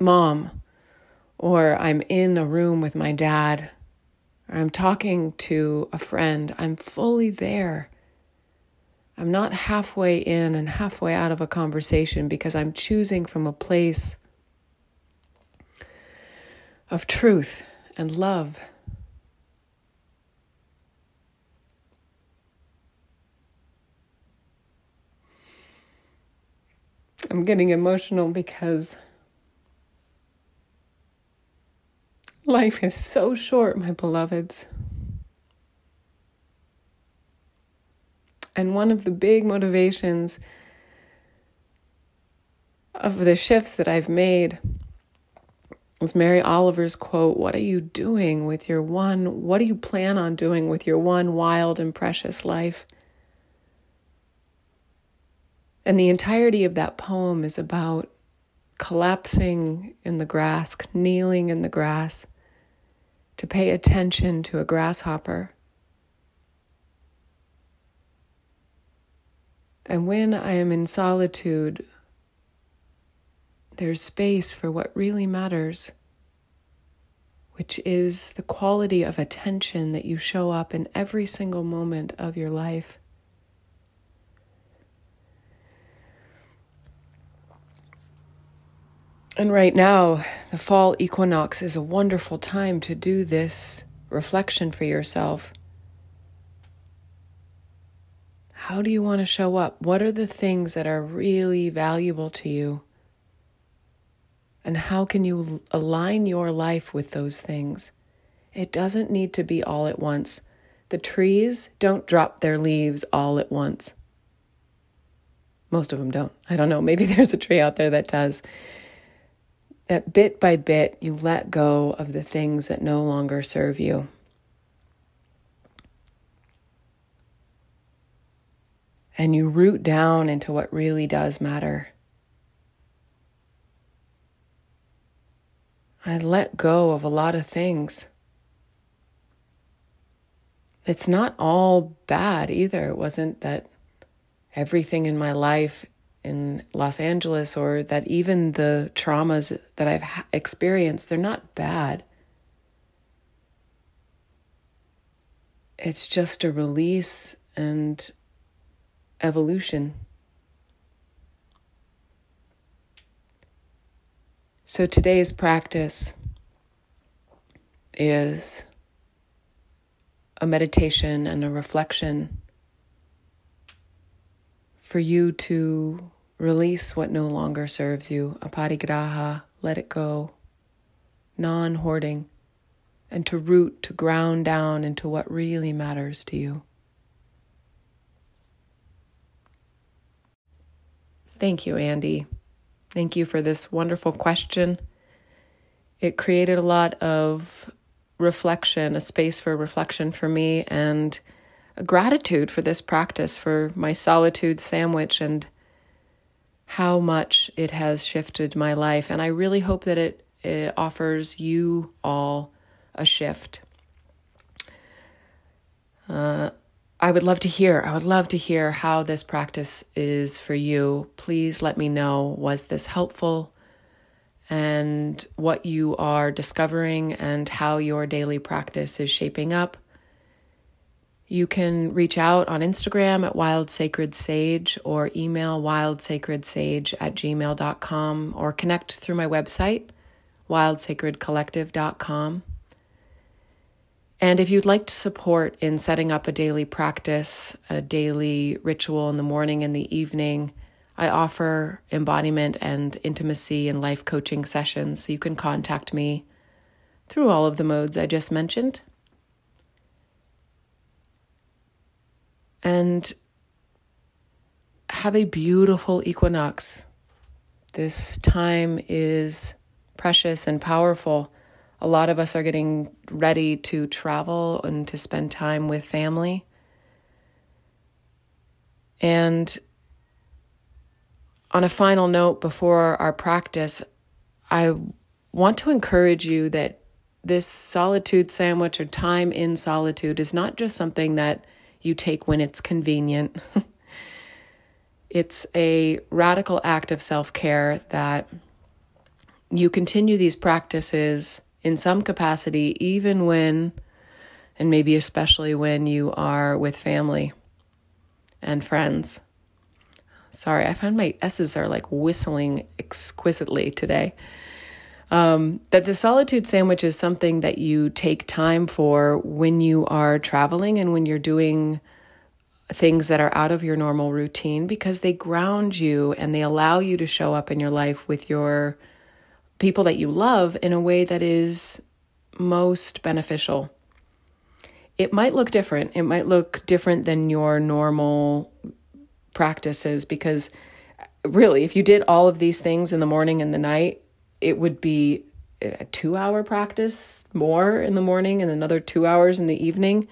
A: mom or I'm in a room with my dad or I'm talking to a friend, I'm fully there. I'm not halfway in and halfway out of a conversation because I'm choosing from a place of truth and love. I'm getting emotional because life is so short, my beloveds. And one of the big motivations of the shifts that I've made was Mary Oliver's quote What are you doing with your one? What do you plan on doing with your one wild and precious life? And the entirety of that poem is about collapsing in the grass, kneeling in the grass, to pay attention to a grasshopper. And when I am in solitude, there's space for what really matters, which is the quality of attention that you show up in every single moment of your life. And right now, the fall equinox is a wonderful time to do this reflection for yourself. How do you want to show up? What are the things that are really valuable to you? And how can you align your life with those things? It doesn't need to be all at once. The trees don't drop their leaves all at once. Most of them don't. I don't know. <laughs> Maybe there's a tree out there that does that bit by bit you let go of the things that no longer serve you. And you root down into what really does matter. I let go of a lot of things. It's not all bad either. It wasn't that everything in my life in Los Angeles or that even the traumas that I've experienced, they're not bad. It's just a release and evolution. So today's practice is a meditation and a reflection for you to Release what no longer serves you, aparigraha, let it go, non hoarding, and to root, to ground down into what really matters to you. Thank you, Andy. Thank you for this wonderful question. It created a lot of reflection, a space for reflection for me, and a gratitude for this practice, for my solitude sandwich, and how much it has shifted my life. And I really hope that it, it offers you all a shift. Uh, I would love to hear. I would love to hear how this practice is for you. Please let me know. Was this helpful? And what you are discovering and how your daily practice is shaping up. You can reach out on Instagram at Wild Sacred Sage or email wildsacredsage at gmail.com or connect through my website, wildsacredcollective.com. And if you'd like to support in setting up a daily practice, a daily ritual in the morning and the evening, I offer embodiment and intimacy and life coaching sessions. So you can contact me through all of the modes I just mentioned. And have a beautiful equinox. This time is precious and powerful. A lot of us are getting ready to travel and to spend time with family. And on a final note, before our practice, I want to encourage you that this solitude sandwich or time in solitude is not just something that you take when it's convenient. <laughs> it's a radical act of self care that you continue these practices in some capacity, even when, and maybe especially when you are with family and friends. Sorry, I find my S's are like whistling exquisitely today. Um, that the solitude sandwich is something that you take time for when you are traveling and when you're doing things that are out of your normal routine because they ground you and they allow you to show up in your life with your people that you love in a way that is most beneficial. It might look different. It might look different than your normal practices because really, if you did all of these things in the morning and the night, it would be a two hour practice more in the morning and another two hours in the evening.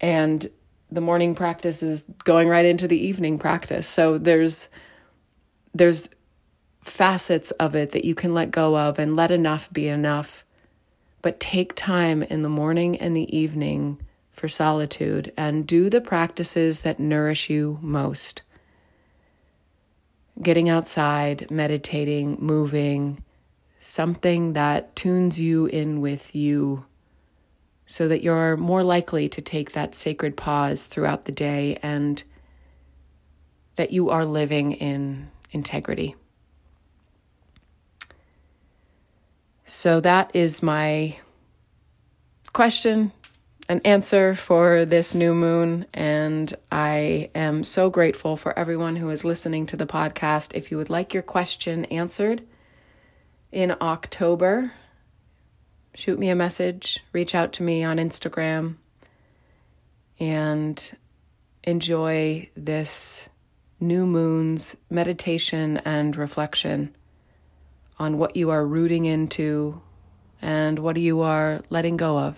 A: And the morning practice is going right into the evening practice. So there's there's facets of it that you can let go of and let enough be enough. But take time in the morning and the evening for solitude and do the practices that nourish you most. Getting outside, meditating, moving, something that tunes you in with you so that you're more likely to take that sacred pause throughout the day and that you are living in integrity. So that is my question and answer for this new moon. And I am so grateful for everyone who is listening to the podcast. If you would like your question answered in October, shoot me a message, reach out to me on Instagram, and enjoy this new moon's meditation and reflection on what you are rooting into and what you are letting go of.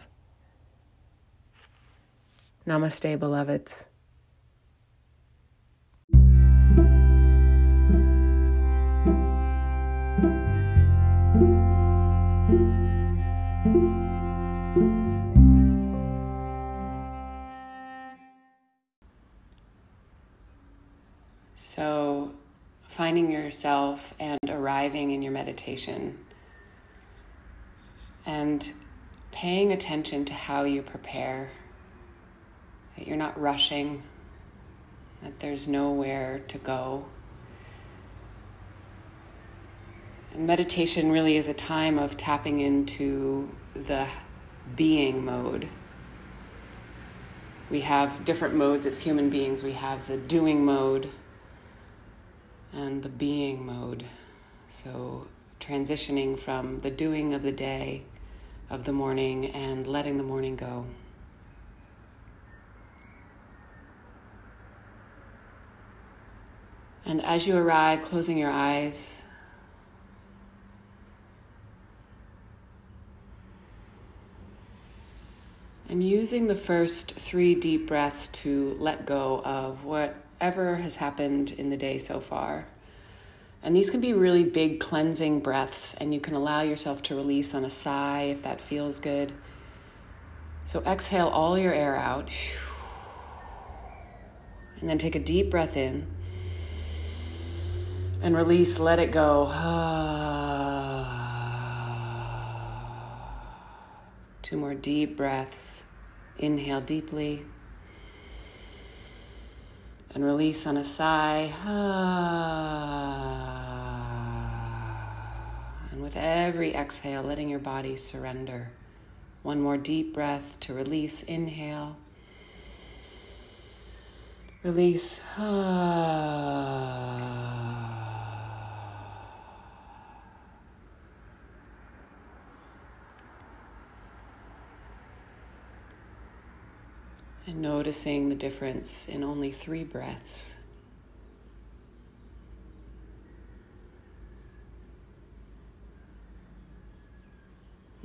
A: Namaste, beloveds. So, finding yourself and arriving in your meditation and paying attention to how you prepare, that you're not rushing, that there's nowhere to go. And meditation really is a time of tapping into the being mode. We have different modes as human beings. We have the doing mode, and the being mode. So, transitioning from the doing of the day, of the morning, and letting the morning go. And as you arrive, closing your eyes, and using the first three deep breaths to let go of what ever has happened in the day so far. And these can be really big cleansing breaths, and you can allow yourself to release on a sigh if that feels good. So exhale all your air out. And then take a deep breath in. And release, let it go. <sighs> Two more deep breaths. Inhale deeply and release on a sigh. <sighs> And with every exhale, letting your body surrender. One more deep breath to release. Inhale. Release. <sighs> and noticing the difference in only three breaths.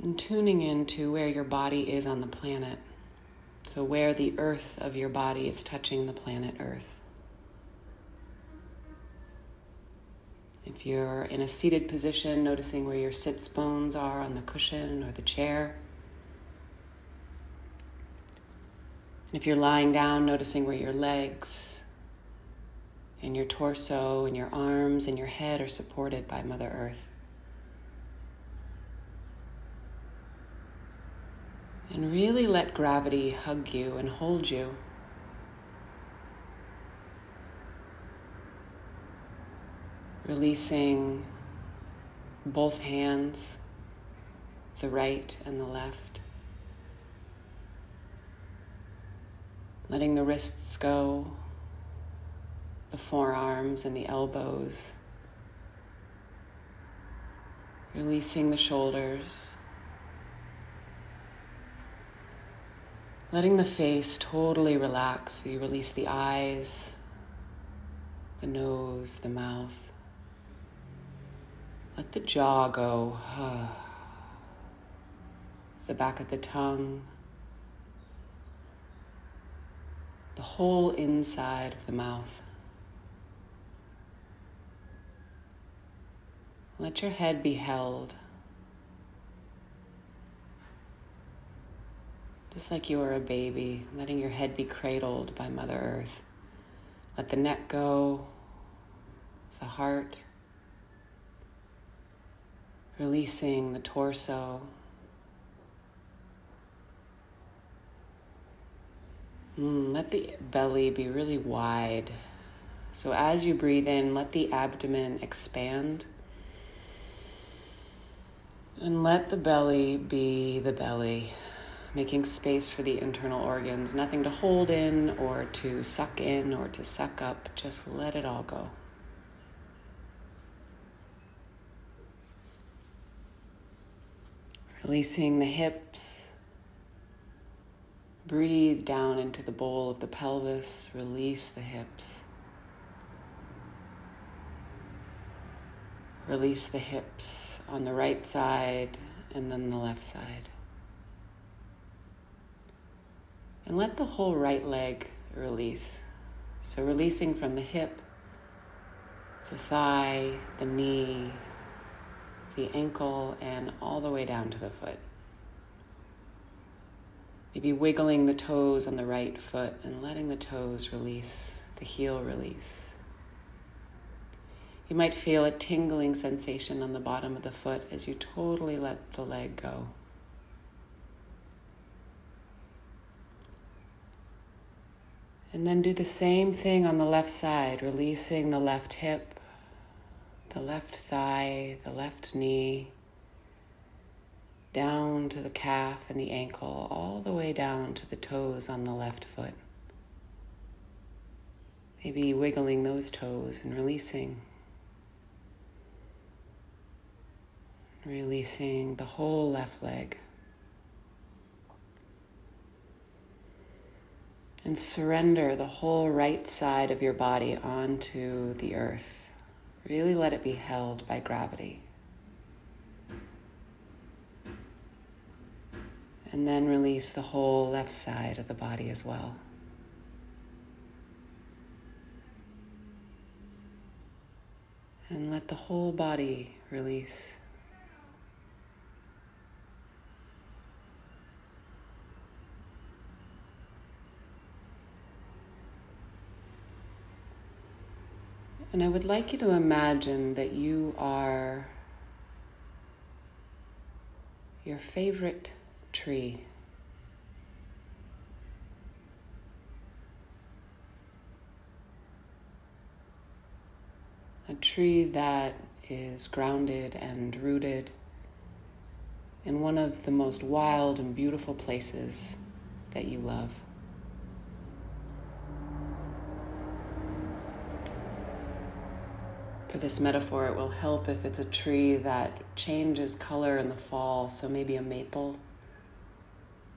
A: And tuning into where your body is on the planet. So, where the earth of your body is touching the planet Earth. If you're in a seated position, noticing where your sits bones are on the cushion or the chair. If you're lying down, noticing where your legs and your torso and your arms and your head are supported by Mother Earth. And really let gravity hug you and hold you. Releasing both hands, the right and the left. Letting the wrists go, the forearms and the elbows, releasing the shoulders. Letting the face totally relax. So you release the eyes, the nose, the mouth. Let the jaw go. <sighs> the back of the tongue. The whole inside of the mouth. Let your head be held. Just like you are a baby, letting your head be cradled by Mother Earth. Let the neck go, the heart, releasing the torso. Mm, let the belly be really wide. So as you breathe in, let the abdomen expand. And let the belly be the belly making space for the internal organs, nothing to hold in or to suck in or to suck up, just let it all go. Releasing the hips. Breathe down into the bowl of the pelvis, release the hips. Release the hips on the right side and then the left side. And let the whole right leg release. So, releasing from the hip, the thigh, the knee, the ankle, and all the way down to the foot. Maybe wiggling the toes on the right foot and letting the toes release, the heel release. You might feel a tingling sensation on the bottom of the foot as you totally let the leg go. And then do the same thing on the left side, releasing the left hip, the left thigh, the left knee, down to the calf and the ankle, all the way down to the toes on the left foot. Maybe wiggling those toes and releasing. Releasing the whole left leg. and surrender the whole right side of your body onto the earth. Really let it be held by gravity. And then release the whole left side of the body as well. And let the whole body release. And I would like you to imagine that you are your favorite tree. A tree that is grounded and rooted in one of the most wild and beautiful places that you love. for this metaphor, it will help if it's a tree that changes color in the fall. So maybe a maple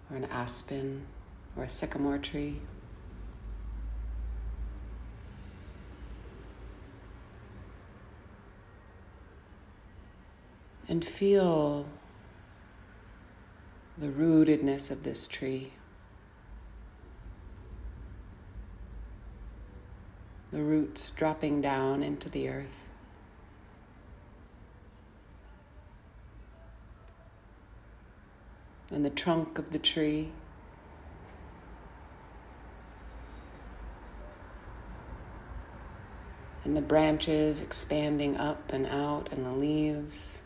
A: or an aspen or a sycamore tree. And feel the rootedness of this tree. The roots dropping down into the earth. And the trunk of the tree. And the branches expanding up and out, and the leaves.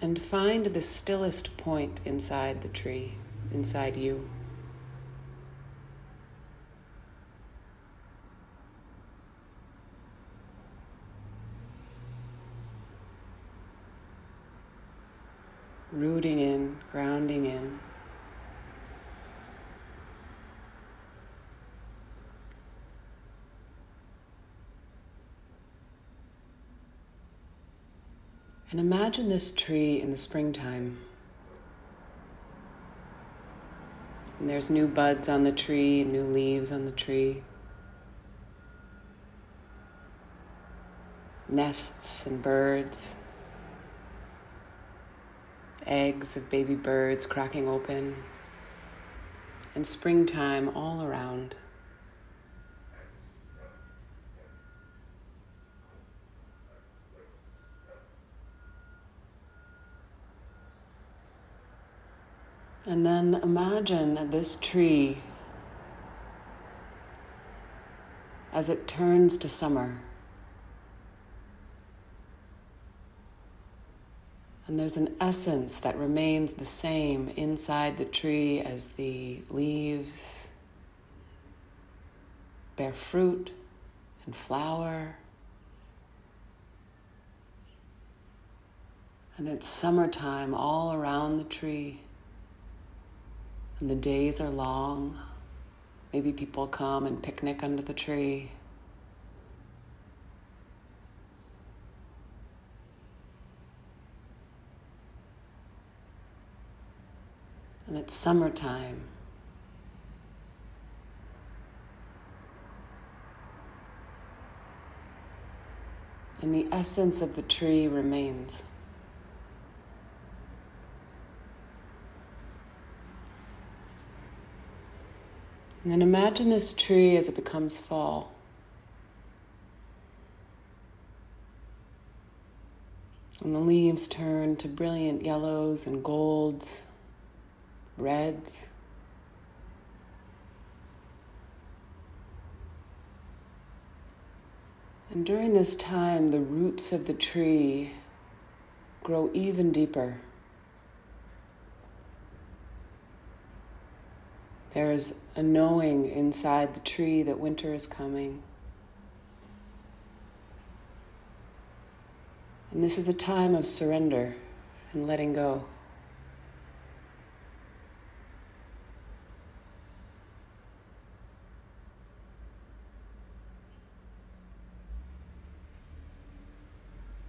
A: And find the stillest point inside the tree, inside you. Rooting in, grounding in. And imagine this tree in the springtime. And there's new buds on the tree, new leaves on the tree. Nests and birds. Eggs of baby birds cracking open. And springtime all around. And then imagine this tree as it turns to summer. And there's an essence that remains the same inside the tree as the leaves bear fruit and flower. And it's summertime all around the tree and the days are long. Maybe people come and picnic under the tree. And it's summertime. And the essence of the tree remains. And then imagine this tree as it becomes fall. And the leaves turn to brilliant yellows and golds, reds. And during this time, the roots of the tree grow even deeper. There's a knowing inside the tree that winter is coming. And this is a time of surrender and letting go.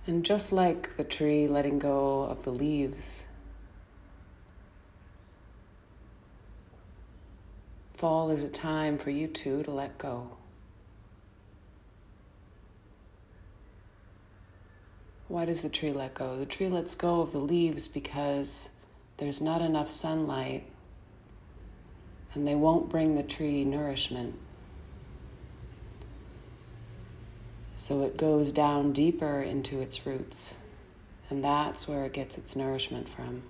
A: And just like the tree letting go of the leaves, fall is a time for you too to let go. Why does the tree let go? The tree lets go of the leaves because there's not enough sunlight and they won't bring the tree nourishment. So it goes down deeper into its roots, and that's where it gets its nourishment from.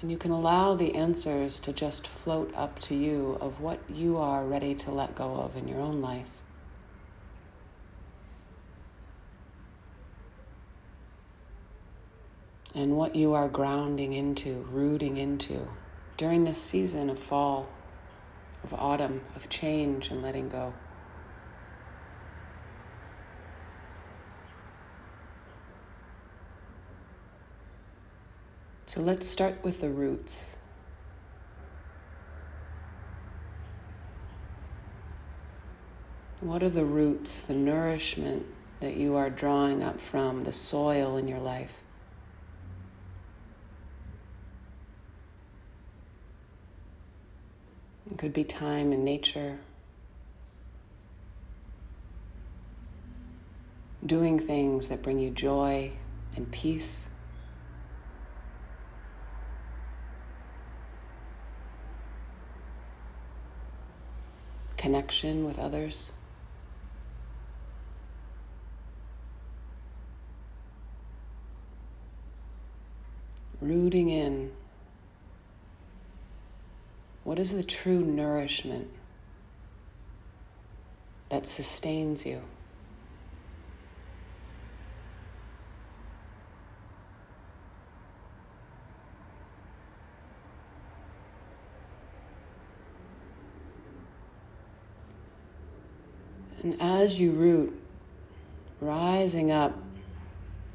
A: And you can allow the answers to just float up to you of what you are ready to let go of in your own life. And what you are grounding into, rooting into during this season of fall, of autumn, of change and letting go. So let's start with the roots. What are the roots, the nourishment that you are drawing up from the soil in your life? It could be time in nature, doing things that bring you joy and peace. connection with others. Rooting in. What is the true nourishment that sustains you? And as you root, rising up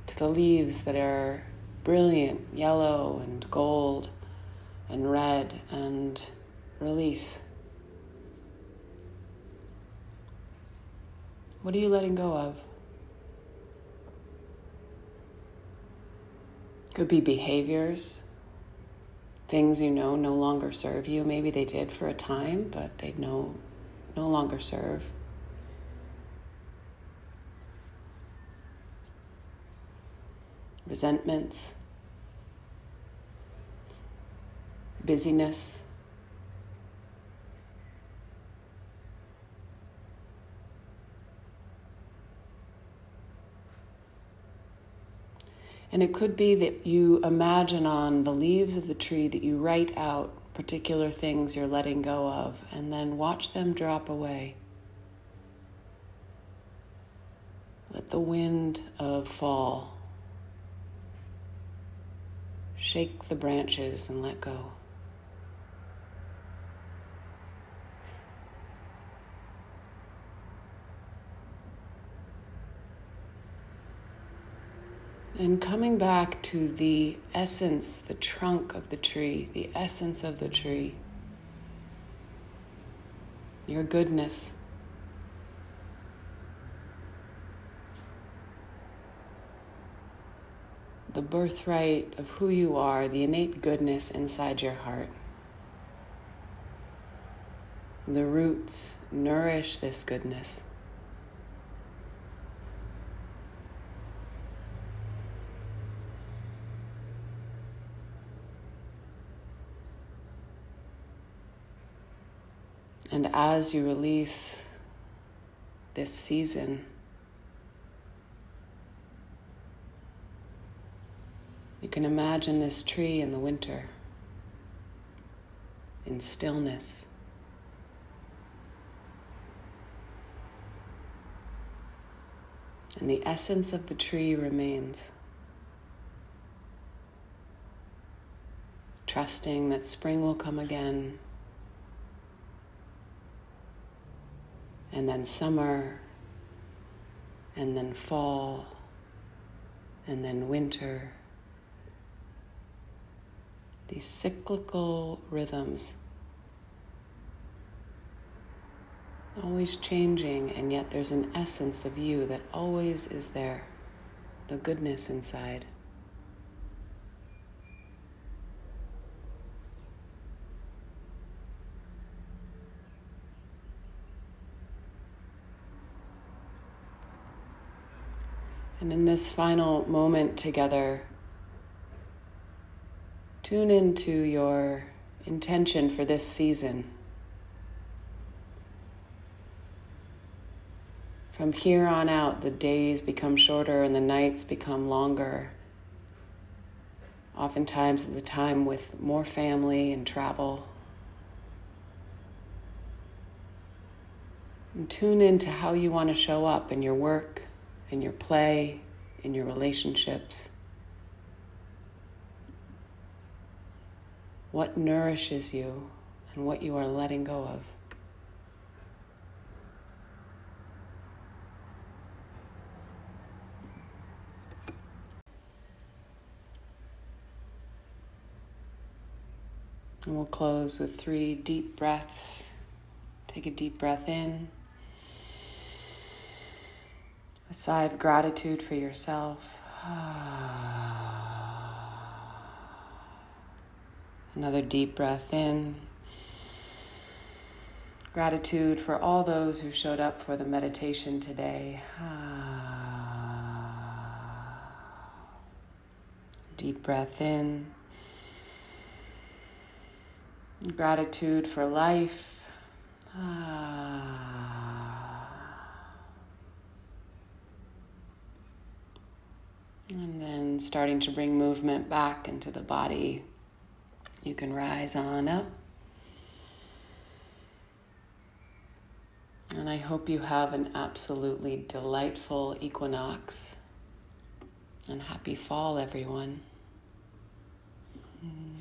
A: to the leaves that are brilliant yellow and gold and red and release. What are you letting go of? Could be behaviors, things you know no longer serve you. Maybe they did for a time, but they no, no longer serve. Resentments, busyness. And it could be that you imagine on the leaves of the tree that you write out particular things you're letting go of and then watch them drop away. Let the wind of fall shake the branches and let go. And coming back to the essence, the trunk of the tree, the essence of the tree, your goodness. The birthright of who you are, the innate goodness inside your heart. The roots nourish this goodness. And as you release this season, you can imagine this tree in the winter in stillness. And the essence of the tree remains. Trusting that spring will come again and then summer, and then fall, and then winter. These cyclical rhythms, always changing, and yet there's an essence of you that always is there, the goodness inside. And in this final moment together, tune into your intention for this season. From here on out, the days become shorter and the nights become longer. Oftentimes, the time with more family and travel. And tune into how you want to show up in your work in your play, in your relationships? What nourishes you and what you are letting go of? And we'll close with three deep breaths. Take a deep breath in a sigh of gratitude for yourself. Another deep breath in. Gratitude for all those who showed up for the meditation today. Deep breath in. Gratitude for life. And then starting to bring movement back into the body. You can rise on up. And I hope you have an absolutely delightful equinox and happy fall, everyone. Mm.